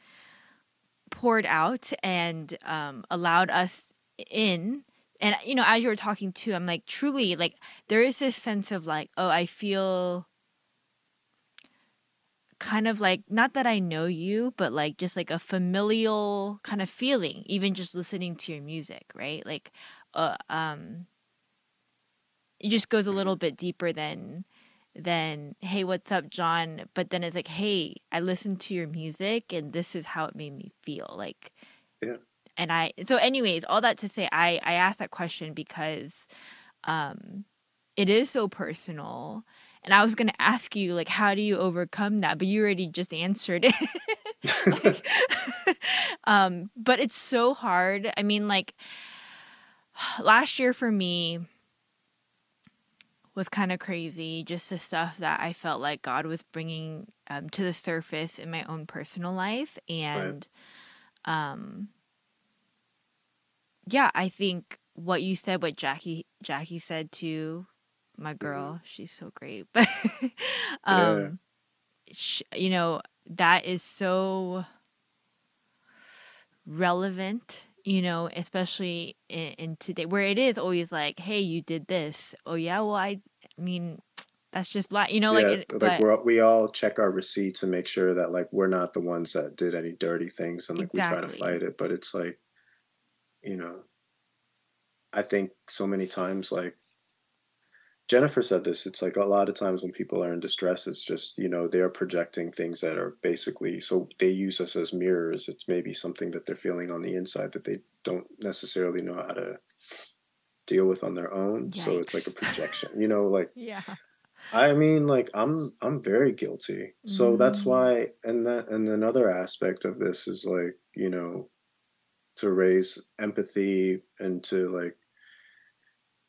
poured out and um, allowed us in. And you know as you were talking too i'm like truly like there is this sense of like oh i feel kind of like not that i know you but like just like a familial kind of feeling even just listening to your music right? Like uh, um it just goes a little bit deeper than than hey what's up john? But then it's like hey i listened to your music and this is how it made me feel like Yeah. and i so anyways all that to say i i asked that question because um it is so personal and i was going to ask you like how do you overcome that? But you already just answered it. Like, um but it's so hard. I mean like last year for me was kind of crazy just the stuff that i felt like god was bringing um, to the surface in my own personal life and um yeah i think what you said what jackie jackie said to my girl she's so great but um sh- you know that is so relevant you know especially in, in today where it is always like hey you did this. Oh yeah well i I mean that's just like you know like it, like we're we all check our receipts and make sure that like we're not the ones that did any dirty things and like we try to fight it but it's like you know i think so many times like jennifer said this it's like a lot of times when people are in distress it's just you know they're projecting things that are basically so they use us as mirrors it's maybe something that they're feeling on the inside that they don't necessarily know how to deal with on their own. So it's like a projection, you know, like Yeah. I mean, like I'm I'm very guilty. So that's Mm. why and that and another aspect of this is like, you know, to raise empathy and to like,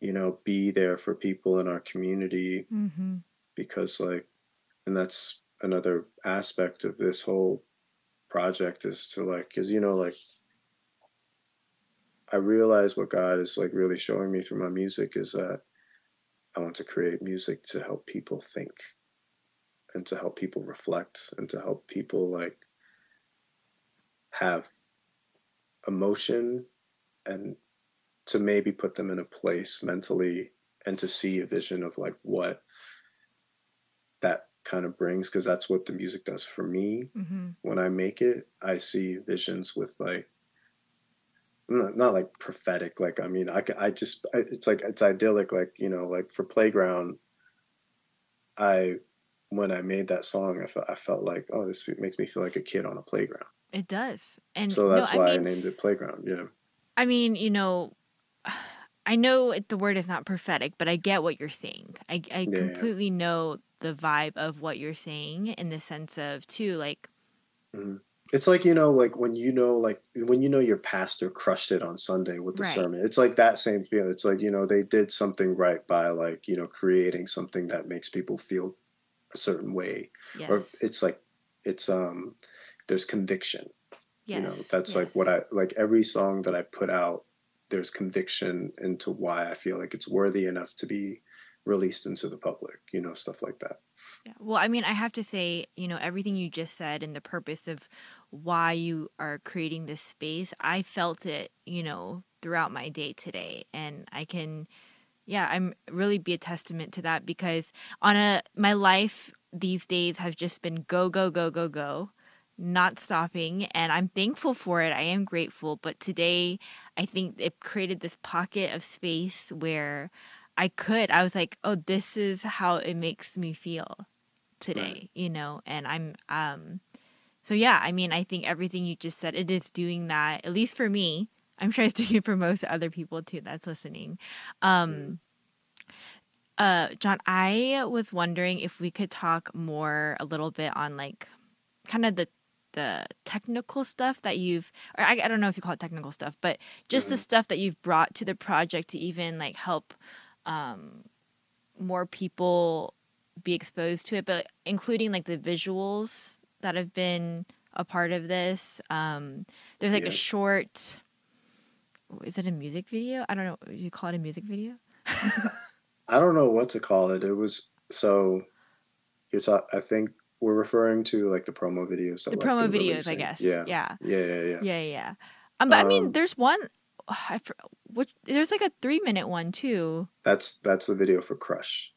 you know, be there for people in our community Mm-hmm. because like and that's another aspect of this whole project is to like cuz you know like I realize what God is like really showing me through my music is that I want to create music to help people think and to help people reflect and to help people like have emotion and to maybe put them in a place mentally and to see a vision of like what that kind of brings because that's what the music does for me Mm-hmm. when i make it i see visions with like not, not like prophetic like i mean i, I just I, it's like it's idyllic like you know like for playground i when i made that song i felt i felt like oh this makes me feel like a kid on a playground It does. And so no, that's I why mean, i named it playground yeah I mean, you know, I know it, the word is not prophetic, but I get what you're saying. I, I Yeah. completely know the vibe of what you're saying in the sense of, too, like, Mhm. It's like you know, like when you know, like when you know your pastor crushed it on Sunday with the Right. sermon. It's like that same feeling. It's like you know they did something right by like you know creating something that makes people feel a certain way, yes. or it's like it's um there's conviction. yes. You know, that's like what. I like. Every song that I put out, there's conviction into why I feel like it's worthy enough to be released into the public. You know, stuff like that. Yeah. Well, I mean, I have to say, you know, everything you just said and the purpose of why you are creating this space, I felt it, you know, throughout my day today. And I can, yeah, I'm really be a testament to that because on a, my life these days has just been go, go, go, go, go, not stopping. And I'm thankful for it. I am grateful. But today, I think it created this pocket of space where I could, I was like, oh, this is how it makes me feel today, you know, and I'm, um, so yeah, I mean, I think everything you just said, it is doing that, at least for me. I'm sure it's doing it for most other people too that's listening. Um, uh, John, I was wondering if we could talk more a little bit on like kind of the the technical stuff that you've or I, I don't know if you call it technical stuff, but just the Mhm. stuff that you've brought to the project to even like help um more people be exposed to it, but including like the visuals that have been a part of this. Um there's like Yeah. a short is it a music video? I don't know. You call it a music video? I don't know what to call it. It was so you're. I think we're referring to like the promo videos. That, The like, promo videos, I guess. Yeah. Yeah. Yeah. Yeah. Yeah. Yeah, yeah. Um, but I mean, Um, there's one. I which there's like a three minute one too. That's that's the video for Crush.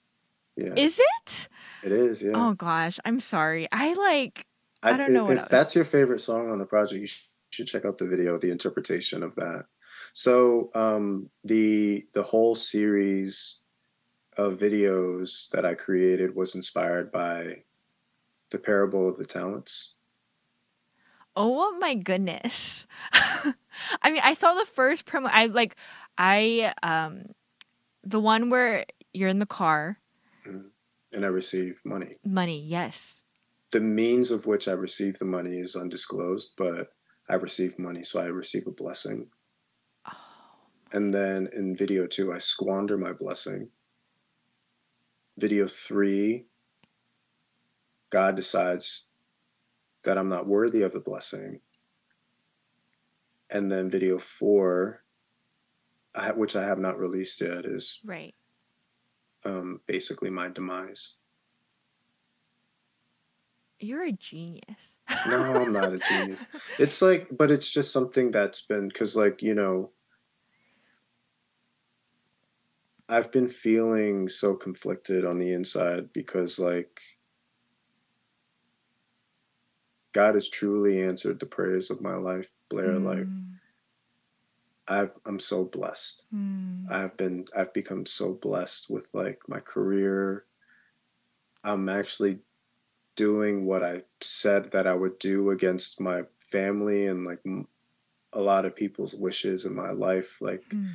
Yeah. Is it? it is. Yeah. Oh gosh, I'm sorry. I like. I don't know If, what if that's your favorite song on the project, you sh- should check out the video, the interpretation of that. So um, the the whole series of videos that I created was inspired by the parable of the talents. Oh my goodness. I mean, I saw the first promo. I like. I um, the one where you're in the car. and I receive money. Money, yes. The means of which I receive the money is undisclosed, but I receive money, so I receive a blessing. Oh, And then in video two, I squander my blessing. Video three, God decides that I'm not worthy of the blessing. And then video four, which I have not released yet, is right. um, basically my demise. You're a genius. No, I'm not a genius. It's like, but it's just something that's been because, like, you know, I've been feeling so conflicted on the inside because, like, God has truly answered the prayers of my life, Blair. Like, Mm, I've, I'm so blessed. mm, I've been, I've become so blessed with like my career. I'm actually doing what I said that I would do against my family and like m- a lot of people's wishes in my life. Like, mm.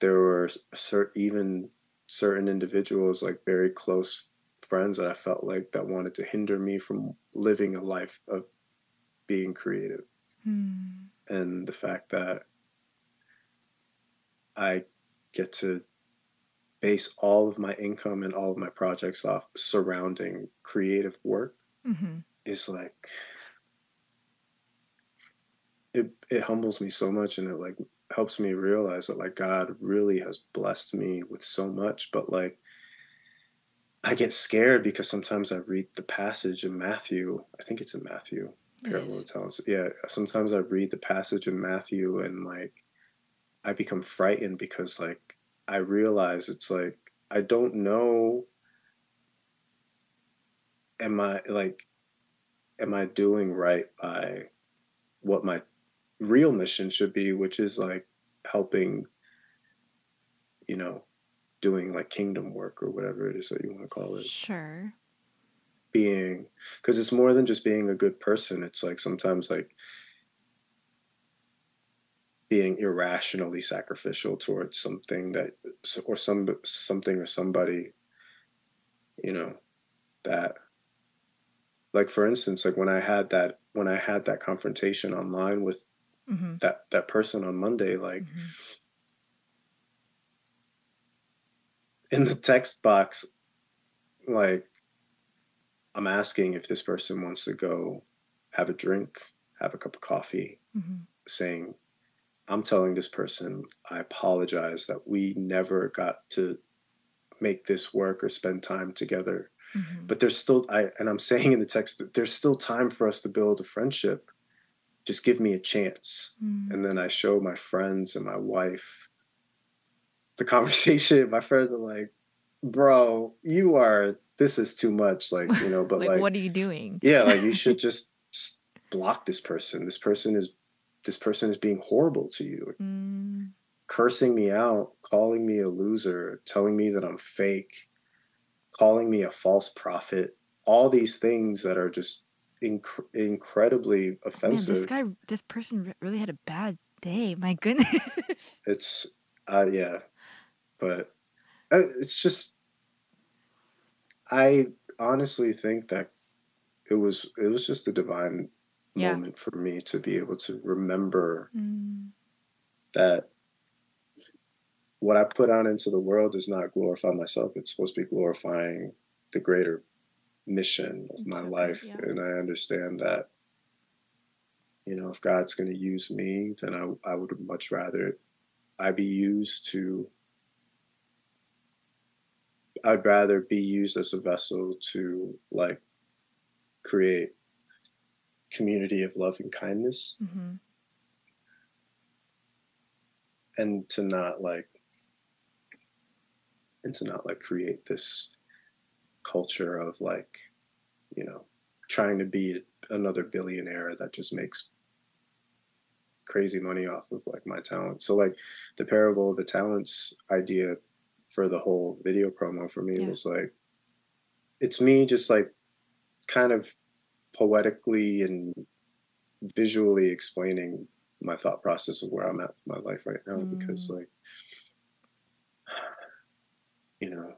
there were certain even certain individuals like very close friends that I felt like that wanted to hinder me from living a life of being creative. Mm. And the fact that I get to base all of my income and all of my projects off surrounding creative work hmm is like it it humbles me so much and it like helps me realize that like God really has blessed me with so much but like I get scared because sometimes I read the passage in Matthew I think it's in Matthew Parable of Talents yeah sometimes I read the passage in Matthew and like I become frightened because like I realize it's like I don't know am I like am I doing right by what my real mission should be, which is like helping, you know, doing like kingdom work or whatever it is that you want to call it. Sure. Being, because it's more than just being a good person. It's like sometimes like being irrationally sacrificial towards something that, or some something or somebody, you know, that like for instance like when i had that when i had that confrontation online with hmm that that person on monday like hmm in the text box like i'm asking if this person wants to go have a drink have a cup of coffee hmm saying i'm telling this person i apologize that we never got to make this work or spend time together. Hmm but there's still i and i'm saying in the text that there's still time for us to build a friendship. Just give me a chance. Mm and then i show my friends and my wife the conversation my friends are like bro you are this is too much like you know but like, like, what are you doing? yeah like you should just, just block this person this person is this person is being horrible to you Mm. cursing me out calling me a loser telling me that i'm fake calling me a false prophet all these things that are just inc- incredibly Man, offensive this guy, this person really had a bad day. My goodness. it's uh yeah but uh, it's just i honestly think that it was it was just a divine Yeah. moment for me to be able to remember Mm. that what i put out into the world does not glorify myself it's supposed to be glorifying the greater mission of my life yeah. and i understand that you know if god's going to use me then I, I would much rather i be used to i'd rather be used as a vessel to like create community of love and kindness. Hmm and to not like and to not like create this culture of like you know trying to be another billionaire that just makes crazy money off of like my talent. So like the parable of the talents idea for the whole video promo for me Yeah. was like it's me just like kind of poetically and visually explaining my thought process of where I'm at in my life right now because Mm. like you know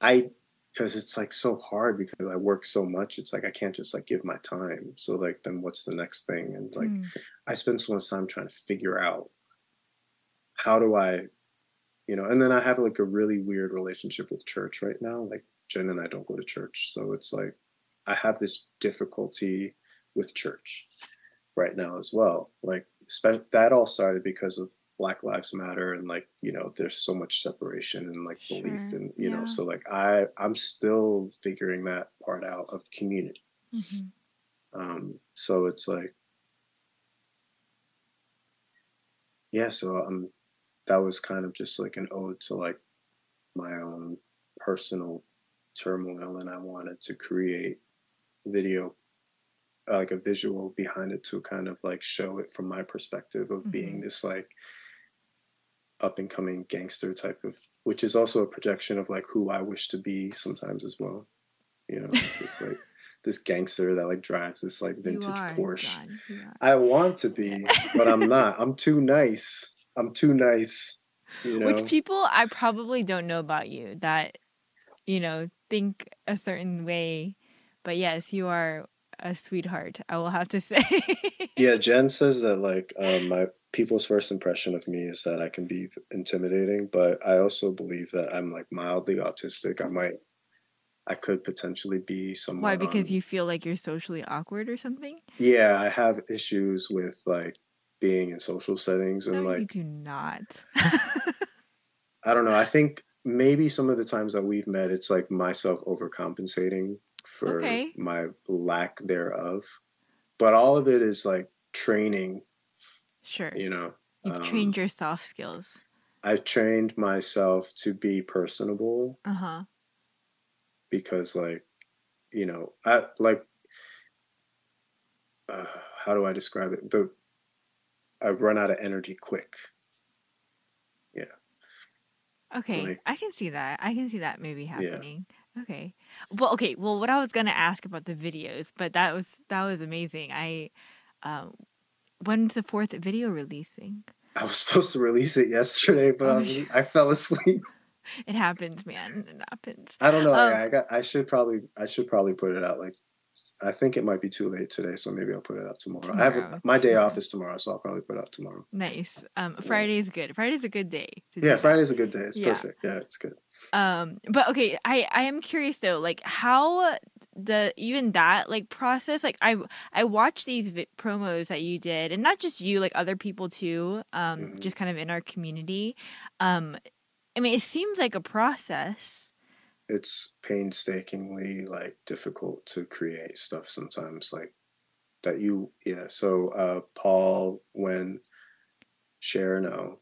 I because it's like so hard because I work so much it's like I can't just like give my time so like then what's the next thing and like Mm. I spend so much time trying to figure out how do I, you know, and then I have like a really weird relationship with church right now. Like Jen and I don't go to church. So it's like I have this difficulty with church right now as well. Like spe- that all started because of Black Lives Matter and like, you know, there's so much separation and like belief Sure, and you yeah. know, so like I I'm still figuring that part out of community. Mhm. Um, so it's like, yeah, so um, that was kind of just like an ode to like my own personal turmoil, and I wanted to create video, like a visual behind it to kind of like show it from my perspective of being Mhm. this like up and coming gangster type of, which is also a projection of like who I wish to be sometimes as well. You know, this like this gangster that like drives this like vintage Porsche. I want to be, but I'm not. I'm too nice. I'm too nice. You know? Which people I probably don't know about you that, you know, think a certain way. But yes, you are a sweetheart. I will have to say. yeah, Jen says that like um, my people's first impression of me is that I can be intimidating, but I also believe that I'm like mildly autistic. I might, I could potentially be someone. Why? Because on, you feel like you're socially awkward or something? Yeah, I have issues with like being in social settings and no, like. You do not. I don't know. I think maybe some of the times that we've met, it's like myself overcompensating for okay. my lack thereof. But all of it is like training. Sure. You know, you've um, trained your soft skills. I've trained myself to be personable. Uh huh. Because, like, you know, I like, uh, how do I describe it? The I run out of energy quick. Yeah. Okay, like, I can see that. I can see that maybe happening. Yeah. Okay. Well, okay. Well, what I was gonna ask about the videos, but that was that was amazing. I, um, when's the fourth video releasing? I was supposed to release it yesterday, but oh, I, I fell asleep. It happens, man. It happens. I don't know. Um, I, I got. I should probably. I should probably put it out like I think it might be too late today, so maybe I'll put it out tomorrow. tomorrow. I have a, my day off is tomorrow, so I'll probably put it out tomorrow. Nice. Um, is good. Friday's a good day. yeah, Friday's a good day. It's yeah. perfect. Yeah, it's good. Um, but okay, I I am curious though, like how the even that like process. Like I I watched these vi- promos that you did, and not just you, like other people too. Um, mm-hmm. just kind of in our community. Um, I mean, it seems like a process it's painstakingly like difficult to create stuff sometimes like that you yeah so uh paul when sharon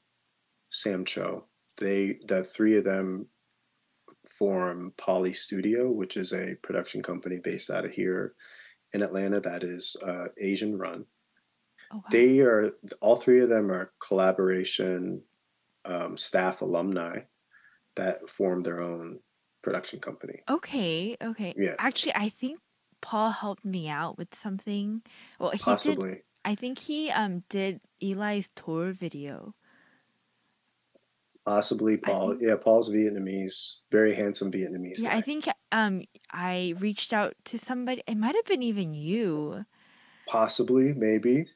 sam cho they the three of them form poly studio which is a production company based out of here in atlanta that is uh, asian run oh, wow. they are all three of them are collaboration um, staff alumni that form their own production company. Okay, okay. Yeah. Actually, I think Paul helped me out with something. Well, he Possibly. did. I think he um did Eli's tour video. Possibly Paul. Think, yeah, Paul's Vietnamese, very handsome Vietnamese. Yeah, guy. I think um I reached out to somebody. It might have been even you. Possibly, maybe.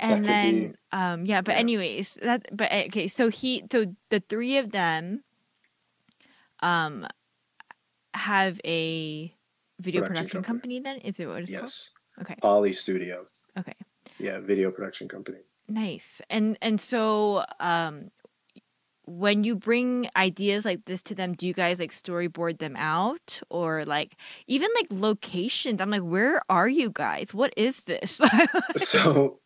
And then be, um yeah, but yeah. anyways, that but eh, okay, so he so the three of them um have a video production, production company. company. then? Is it what it's yes. called? Okay. Poly Studio. Okay. Yeah, video production company. Nice. And and so um when you bring ideas like this to them, do you guys like storyboard them out or like even like locations? I'm like, where are you guys? What is this? so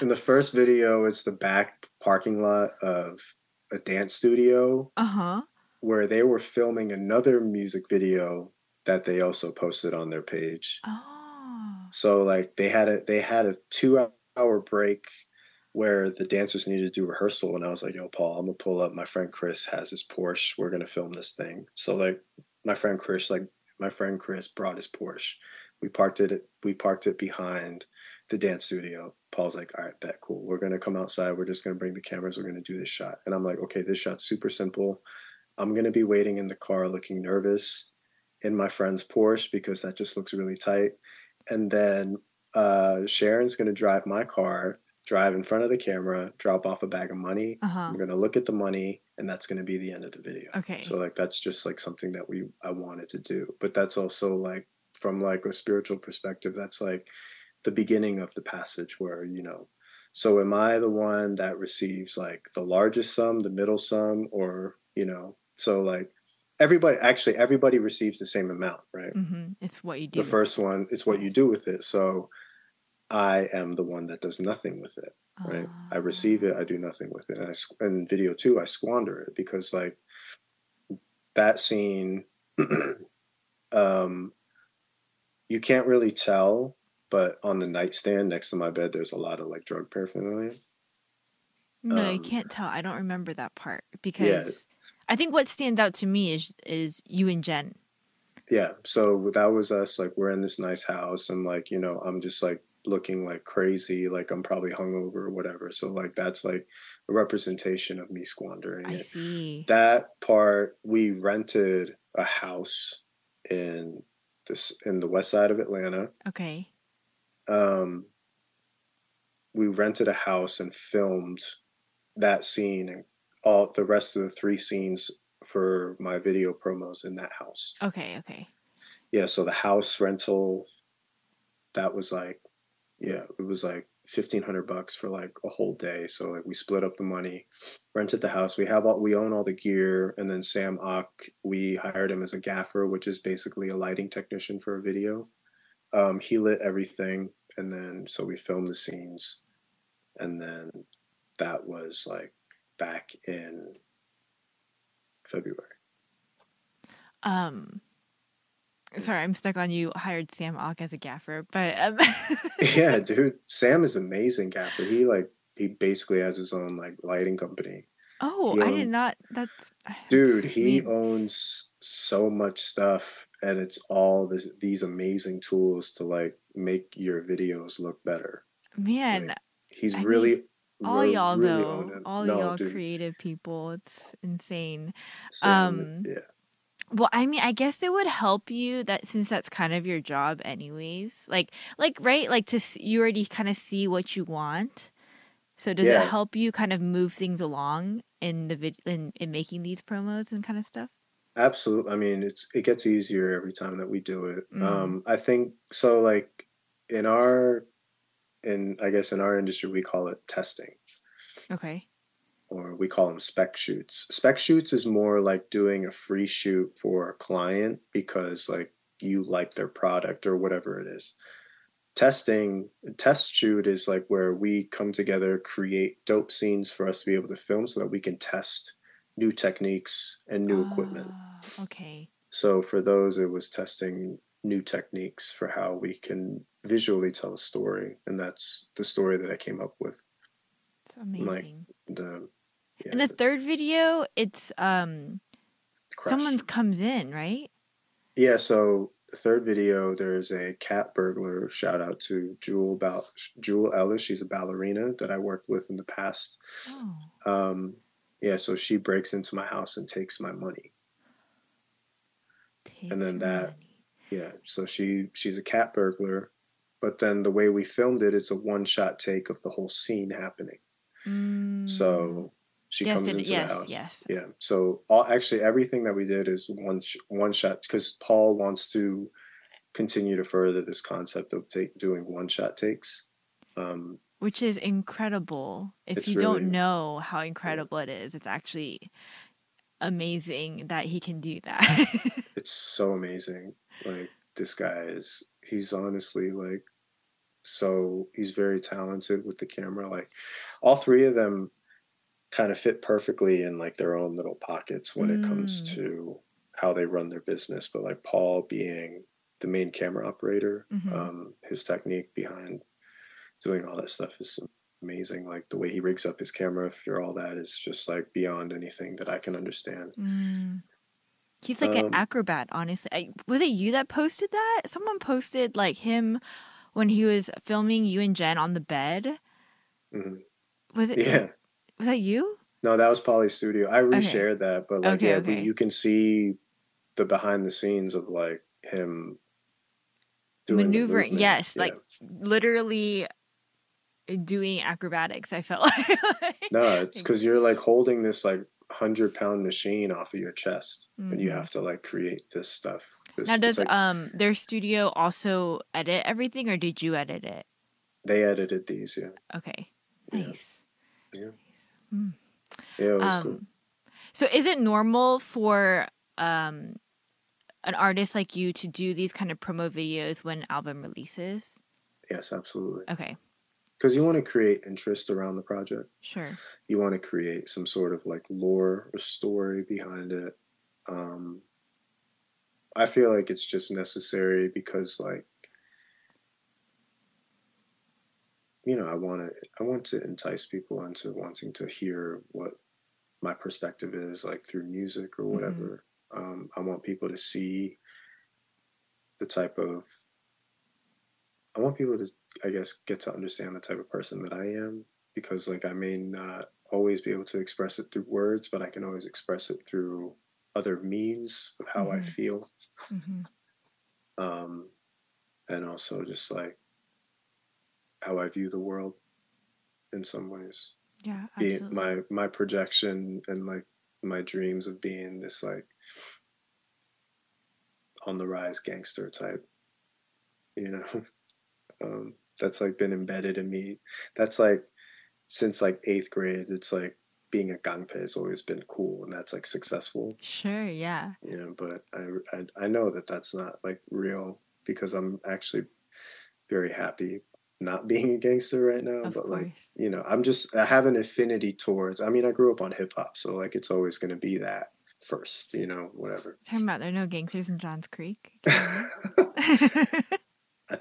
in the first video, it's the back parking lot of a dance studio. Uh huh where they were filming another music video that they also posted on their page. Oh. So like they had a they had a two hour break where the dancers needed to do rehearsal and I was like, yo, Paul, I'm gonna pull up. My friend Chris has his Porsche. We're gonna film this thing. So like my friend Chris, like my friend Chris brought his Porsche. We parked it we parked it behind the dance studio. Paul's like, all right, bet, cool. We're gonna come outside. We're just gonna bring the cameras. We're gonna do this shot. And I'm like, okay, this shot's super simple. I'm going to be waiting in the car looking nervous in my friend's Porsche because that just looks really tight. And then uh, Sharon's going to drive my car, drive in front of the camera, drop off a bag of money. Uh-huh. I'm going to look at the money, and that's going to be the end of the video. Okay. So like that's just like something that we I wanted to do, but that's also like from like a spiritual perspective, that's like the beginning of the passage where you know so am i the one that receives like the largest sum the middle sum or you know so like everybody actually everybody receives the same amount, right? Mm-hmm. It's what you do. The first one, it's what you do with it. So I am the one that does nothing with it, right? Uh... I receive it, I do nothing with it. And I in video two, I squander it because like that scene, um, you can't really tell, but on the nightstand next to my bed, there's a lot of like drug paraphernalia. No, um, you can't tell. I don't remember that part because. I think what stands out to me is is you and Jen. Yeah. So that was us. Like we're in this nice house, and like you know, I'm just like looking like crazy, like I'm probably hungover or whatever. So like that's like a representation of me squandering I it. see. That part we rented a house in this in the west side of Atlanta. Okay. Um we rented a house and filmed that scene and all the rest of the three scenes for my video promos in that house. Okay. Okay. Yeah, so the house rental that was like yeah, it was like fifteen hundred bucks for like a whole day. So like we split up the money, rented the house. We have all we own all the gear, and then Sam Ock, we hired him as a gaffer, which is basically a lighting technician for a video. Um, he lit everything, and then so we filmed the scenes, and then that was like back in February. Um. Sorry, I'm stuck on you. Hired Sam Ock as a gaffer, but um. yeah, dude, Sam is amazing gaffer. He like he basically has his own like lighting company. Oh, He I did not. That's Dude, that's he neat. owns so much stuff and it's all this these amazing tools to like make your videos look better. man. like, He's I mean, really all re- y'all really though, all No, y'all dude, creative people. It's insane. Sam, um, yeah. Well, I mean, I guess it would help you that since that's kind of your job, anyways. Like, like right, like to you already kind of see what you want. So does Yeah. it help you kind of move things along in the vid in, in making these promos and kind of stuff? Absolutely. I mean, it's it gets easier every time that we do it. Mhm. Um, I think so. Like in our, in I guess in our industry, we call it testing, Okay. or we call them spec shoots. Spec shoots is more like doing a free shoot for a client because like you like their product or whatever it is. Testing, test shoot is like where we come together, create dope scenes for us to be able to film, so that we can test new techniques and new equipment. Ah, Okay. So for those, it was testing new techniques for how we can visually tell a story, and that's the story that I came up with. It's amazing. The yeah, In the third video, it's um crash. someone comes in, right? yeah. So the third video, there's a cat burglar. Shout out to Jewel Bal- Jewel Ellis. She's a ballerina that I worked with in the past. Oh. Um, yeah, so she breaks into my house and takes my money. takes and then that- money. Yeah, so she she's a cat burglar, but then the way we filmed it, it's a one shot take of the whole scene happening. Mm. So she yes, comes it- into yes, the house. yes. Yeah. So all actually everything that we did is one sh- one shot because Paul wants to continue to further this concept of take doing one shot takes. Um, which is incredible. If you really- don't know how incredible it is, it's actually amazing that he can do that. it's so amazing. Like this guy is he's honestly like so he's very talented with the camera. Like all three of them kind of fit perfectly in like their own little pockets when it comes Mm. to how they run their business. But like Paul being the main camera operator, Mhm. um, his technique behind doing all that stuff is amazing. Like the way he rigs up his camera for all that is just like beyond anything that I can understand. Mm. He's like an Um, acrobat, honestly. I, was it you that posted that? Someone posted like him when he was filming you and Jen on the bed. Mhm. Was it? Yeah. Was that you? No, that was Poly Studio. I reshared that, but like, Okay, yeah, okay. you can see the behind the scenes of like him doing Maneuvering. Yes, Yeah. like literally doing acrobatics. I felt like. no, it's because you're like holding this like hundred pound machine off of your chest, and you Mhm. have to like create this stuff. This, Now, does like, um their studio also edit everything, or did you edit it? they edited these? Yeah, Okay, Yeah. nice. yeah, Mm. yeah. It was Um, cool. So, is it normal for um an artist like you to do these kind of promo videos when album releases? Yes, absolutely. Okay, Because you want to create interest around the project. sure. you want to create some sort of like lore or story behind it. Um, I feel like it's just necessary because like you know I want to I want to entice people into wanting to hear what my perspective is like through music or whatever. Um, I want people to see the type of I want people to I guess get to understand the type of person that I am because like I may not always be able to express it through words, but I can always express it through other means of how mm-hmm. I feel. Mm-hmm. Um, and also just like how I view the world in some ways. Yeah, absolutely. Being my my projection and like my dreams of being this like on the rise gangster type, you know, um, that's like been embedded in me. That's like since like eighth grade. It's like being a gangpe has always been cool, and that's like successful. Sure, yeah. You know, but I I, I know that that's not like real because I'm actually very happy not being a gangster right now of but course. like you know i'm just i have an affinity towards i mean i grew up on hip-hop so like it's always going to be that first you know whatever talking about there are no gangsters in johns creek i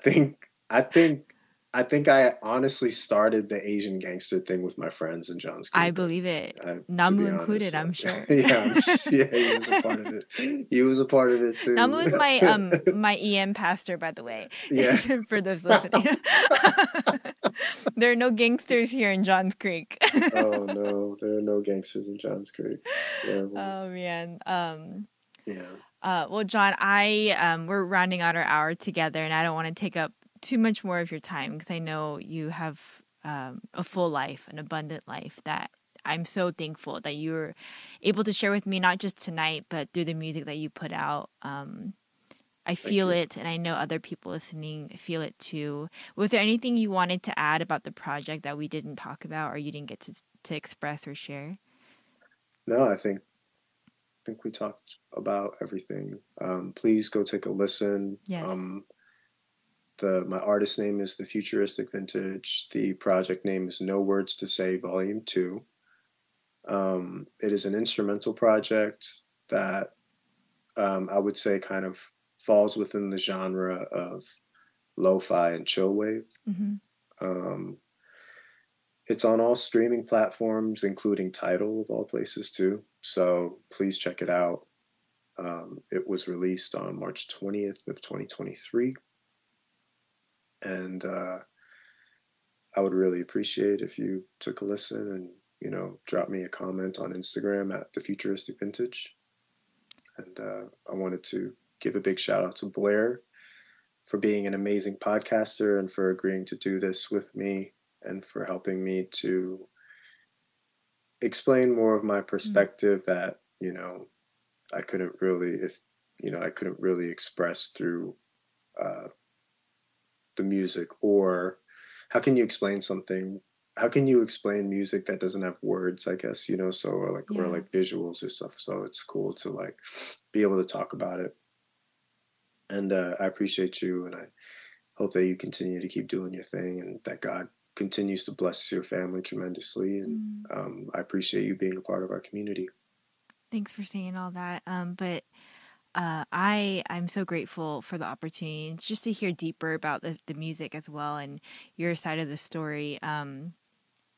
think i think I think I honestly started the Asian gangster thing with my friends in Johns Creek. I believe it. I, Namu included, I'm sure. yeah, I'm, yeah, he was a part of it. He was a part of it too. Namu is my um my EM pastor, by the way. Yeah. For those listening, there are no gangsters here in Johns Creek. oh no, there are no gangsters in Johns Creek. Yeah, well, oh man. Um. Yeah. Uh, well, John, I um, we're rounding out our hour together, and I don't want to take up too much more of your time because I know you have um, a full life, an abundant life that I'm so thankful that you were able to share with me, not just tonight, but through the music that you put out. Um, I feel it, and I know other people listening feel it too. Was there anything you wanted to add about the project that we didn't talk about, or you didn't get to to express or share? No, I think I think we talked about everything. Um, please go take a listen. Yes. Um, the my artist name is the Futuristic Vintage. The project name is Know Words to Say Volume Two. Um, it is an instrumental project that um, I would say kind of falls within the genre of lo-fi and chillwave. Mm-hmm. Um, it's on all streaming platforms, including Tidal of all places too. So please check it out. Um, it was released on March 20th of 2023 and uh, I would really appreciate if you took a listen and you know drop me a comment on Instagram at the Futuristic Vintage. And uh, I wanted to give a big shout out to Blair for being an amazing podcaster and for agreeing to do this with me and for helping me to explain more of my mm. perspective mm-hmm. that you know I couldn't really if you know I couldn't really express through uh, the music or how can you explain something how can you explain music that doesn't have words i guess you know so or like yeah. or like visuals or stuff so it's cool to like be able to talk about it and uh, i appreciate you and i hope that you continue to keep doing your thing and that god continues to bless your family tremendously and mm. um, i appreciate you being a part of our community thanks for saying all that um, but uh, I I'm so grateful for the opportunity just to hear deeper about the, the music as well and your side of the story. Um,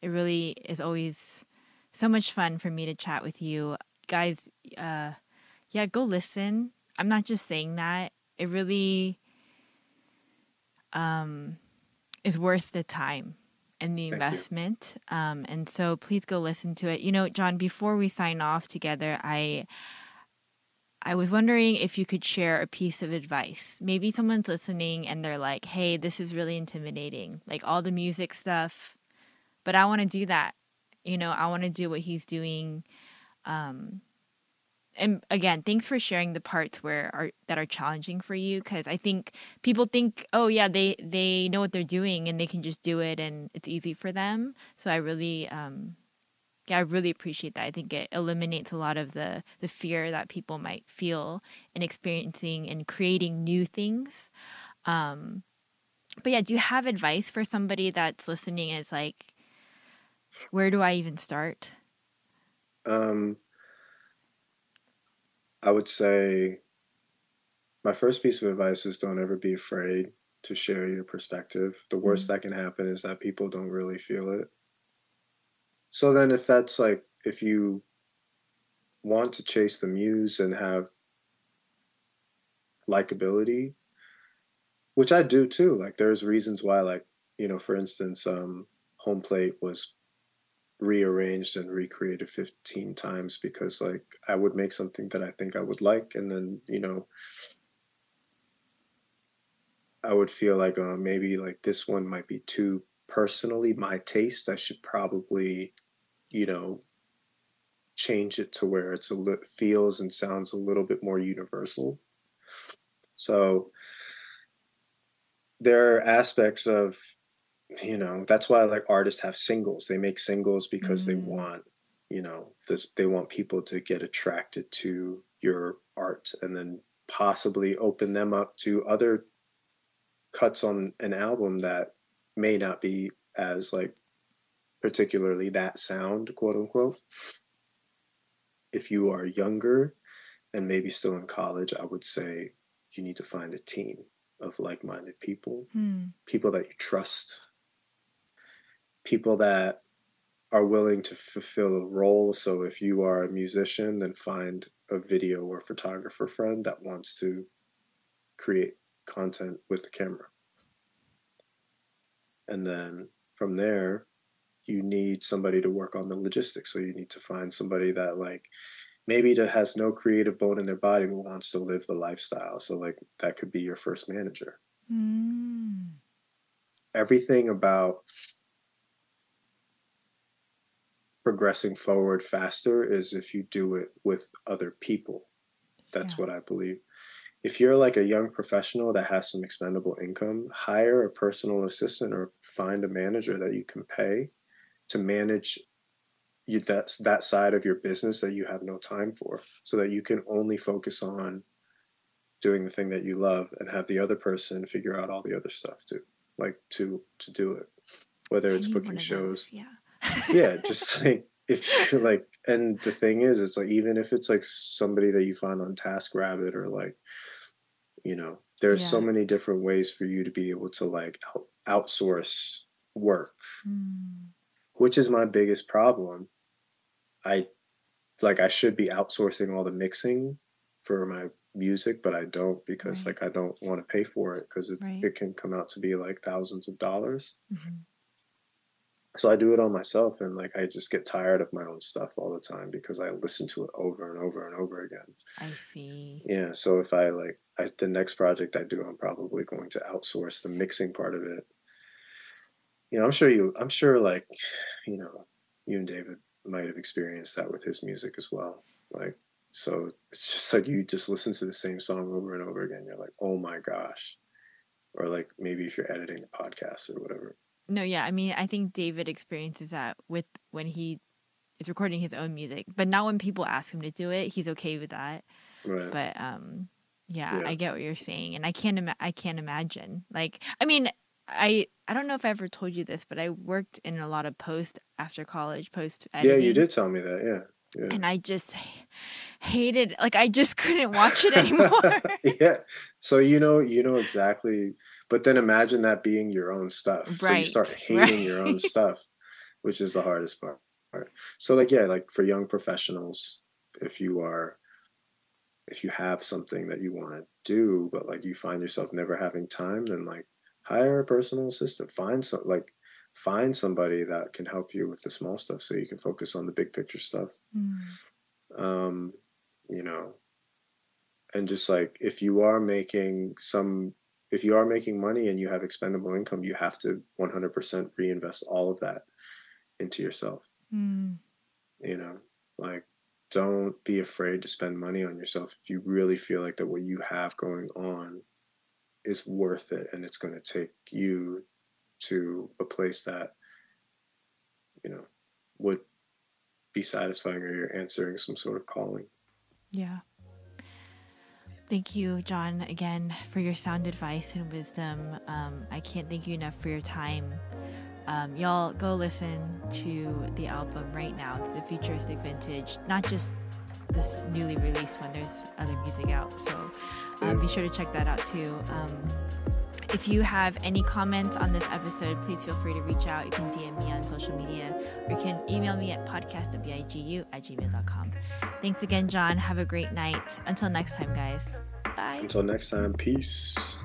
it really is always so much fun for me to chat with you guys. Uh, yeah, go listen. I'm not just saying that. It really um, is worth the time and the investment. Um, and so please go listen to it. You know, John, before we sign off together, I I was wondering if you could share a piece of advice. Maybe someone's listening and they're like, hey, this is really intimidating, like all the music stuff, but I want to do that. You know, I want to do what he's doing. Um, and again, thanks for sharing the parts where are that are challenging for you because I think people think, oh yeah, they they know what they're doing and they can just do it and it's easy for them. So I really um, yeah, I really appreciate that. I think it eliminates a lot of the the fear that people might feel in experiencing and creating new things. Um, but yeah, do you have advice for somebody that's listening and it's like, where do I even start? Um, I would say my first piece of advice is don't ever be afraid to share your perspective. The worst mm-hmm. that can happen is that people don't really feel it. So then, if that's like, if you want to chase the muse and have likability, which I do too, like, there's reasons why, like, you know, for instance, um, home plate was rearranged and recreated 15 times because like I would make something that I think I would like and then, you know, I would feel like uh, maybe like this one might be too personally my taste. I should probably, you know, change it to where it's a li- feels and sounds a little bit more universal. So there are aspects of you know that's why like artists have singles they make singles because mm. they want you know this they want people to get attracted to your art and then possibly open them up to other cuts on an album that may not be as like particularly that sound quote unquote if you are younger and maybe still in college i would say you need to find a team of like-minded people. Hmm. people that you trust. People that are willing to fulfill a role. So if you are a musician then find a video or photographer friend that wants to create content with the camera and then from there you need somebody to work on the logistics. So you need to find somebody that like maybe that has no creative bone in their body but wants to live the lifestyle. So like that could be your first manager. Mm. everything about progressing forward faster is if you do it with other people. That's yeah. what i believe if you're like a young professional that has some expendable income hire a personal assistant or find a manager that you can pay to manage you that's that side of your business that you have no time for so that you can only focus on doing the thing that you love and have the other person figure out all the other stuff too like to to do it. Whether it's booking shows. yeah. Yeah just like if you're like and the thing is it's like even if it's like somebody that you find on taskrabbit or like you know there's yeah. so many different ways for you to be able to like out- outsource work mm. which is my biggest problem I like I should be outsourcing all the mixing for my music, but I don't because right. like I don't want to pay for it because it right. it can come out to be like thousands of dollars. Mm-hmm. So I do it all myself, and like I just get tired of my own stuff all the time because I listen to it over and over and over again. I see. Yeah. So if I like I, the next project I do, I'm probably going to outsource the mixing part of it. You know, I'm sure you. I'm sure like, you know, you and David might have experienced that with his music as well. Like, so it's just like you just listen to the same song over and over again. You're like, oh my gosh. Or like maybe if you're editing a podcast or whatever. No, yeah. I mean, I think David experiences that with when he is recording his own music, but not when people ask him to do it. He's okay with that. Right. But um, yeah, yeah. I get what you're saying, and I can't. Ima- I can't imagine. Like, I mean, I I don't know if I ever told you this, but I worked in a lot of post after college, post Yeah, you did tell me that. Yeah. yeah. And I just hated like I just couldn't watch it anymore. yeah. So you know you know exactly but then imagine that being your own stuff. Right. So you start hating right. your own stuff, which is the hardest part. So like yeah, like for young professionals, if you are if you have something that you want to do, but like you find yourself never having time, then like hire a personal assistant find some like find somebody that can help you with the small stuff so you can focus on the big picture stuff mm. um you know and just like if you are making some if you are making money and you have expendable income you have to 100% reinvest all of that into yourself mm. you know like don't be afraid to spend money on yourself if you really feel like that what you have going on is worth it and it's going to take you to a place that you know would be satisfying or you're answering some sort of calling. Yeah. Thank you john again for your sound advice and wisdom. Um, i can't thank you enough for your time um, y'all go listen to the album right now the futuristic vintage not just this newly released one there's other music out so um, be sure to check that out too. Um, if you have any comments on this episode, please feel free to reach out. You can DM me on social media or you can email me at podcastwigu at gmail.com. Thanks again, John. Have a great night. Until next time, guys. Bye. Until next time, peace.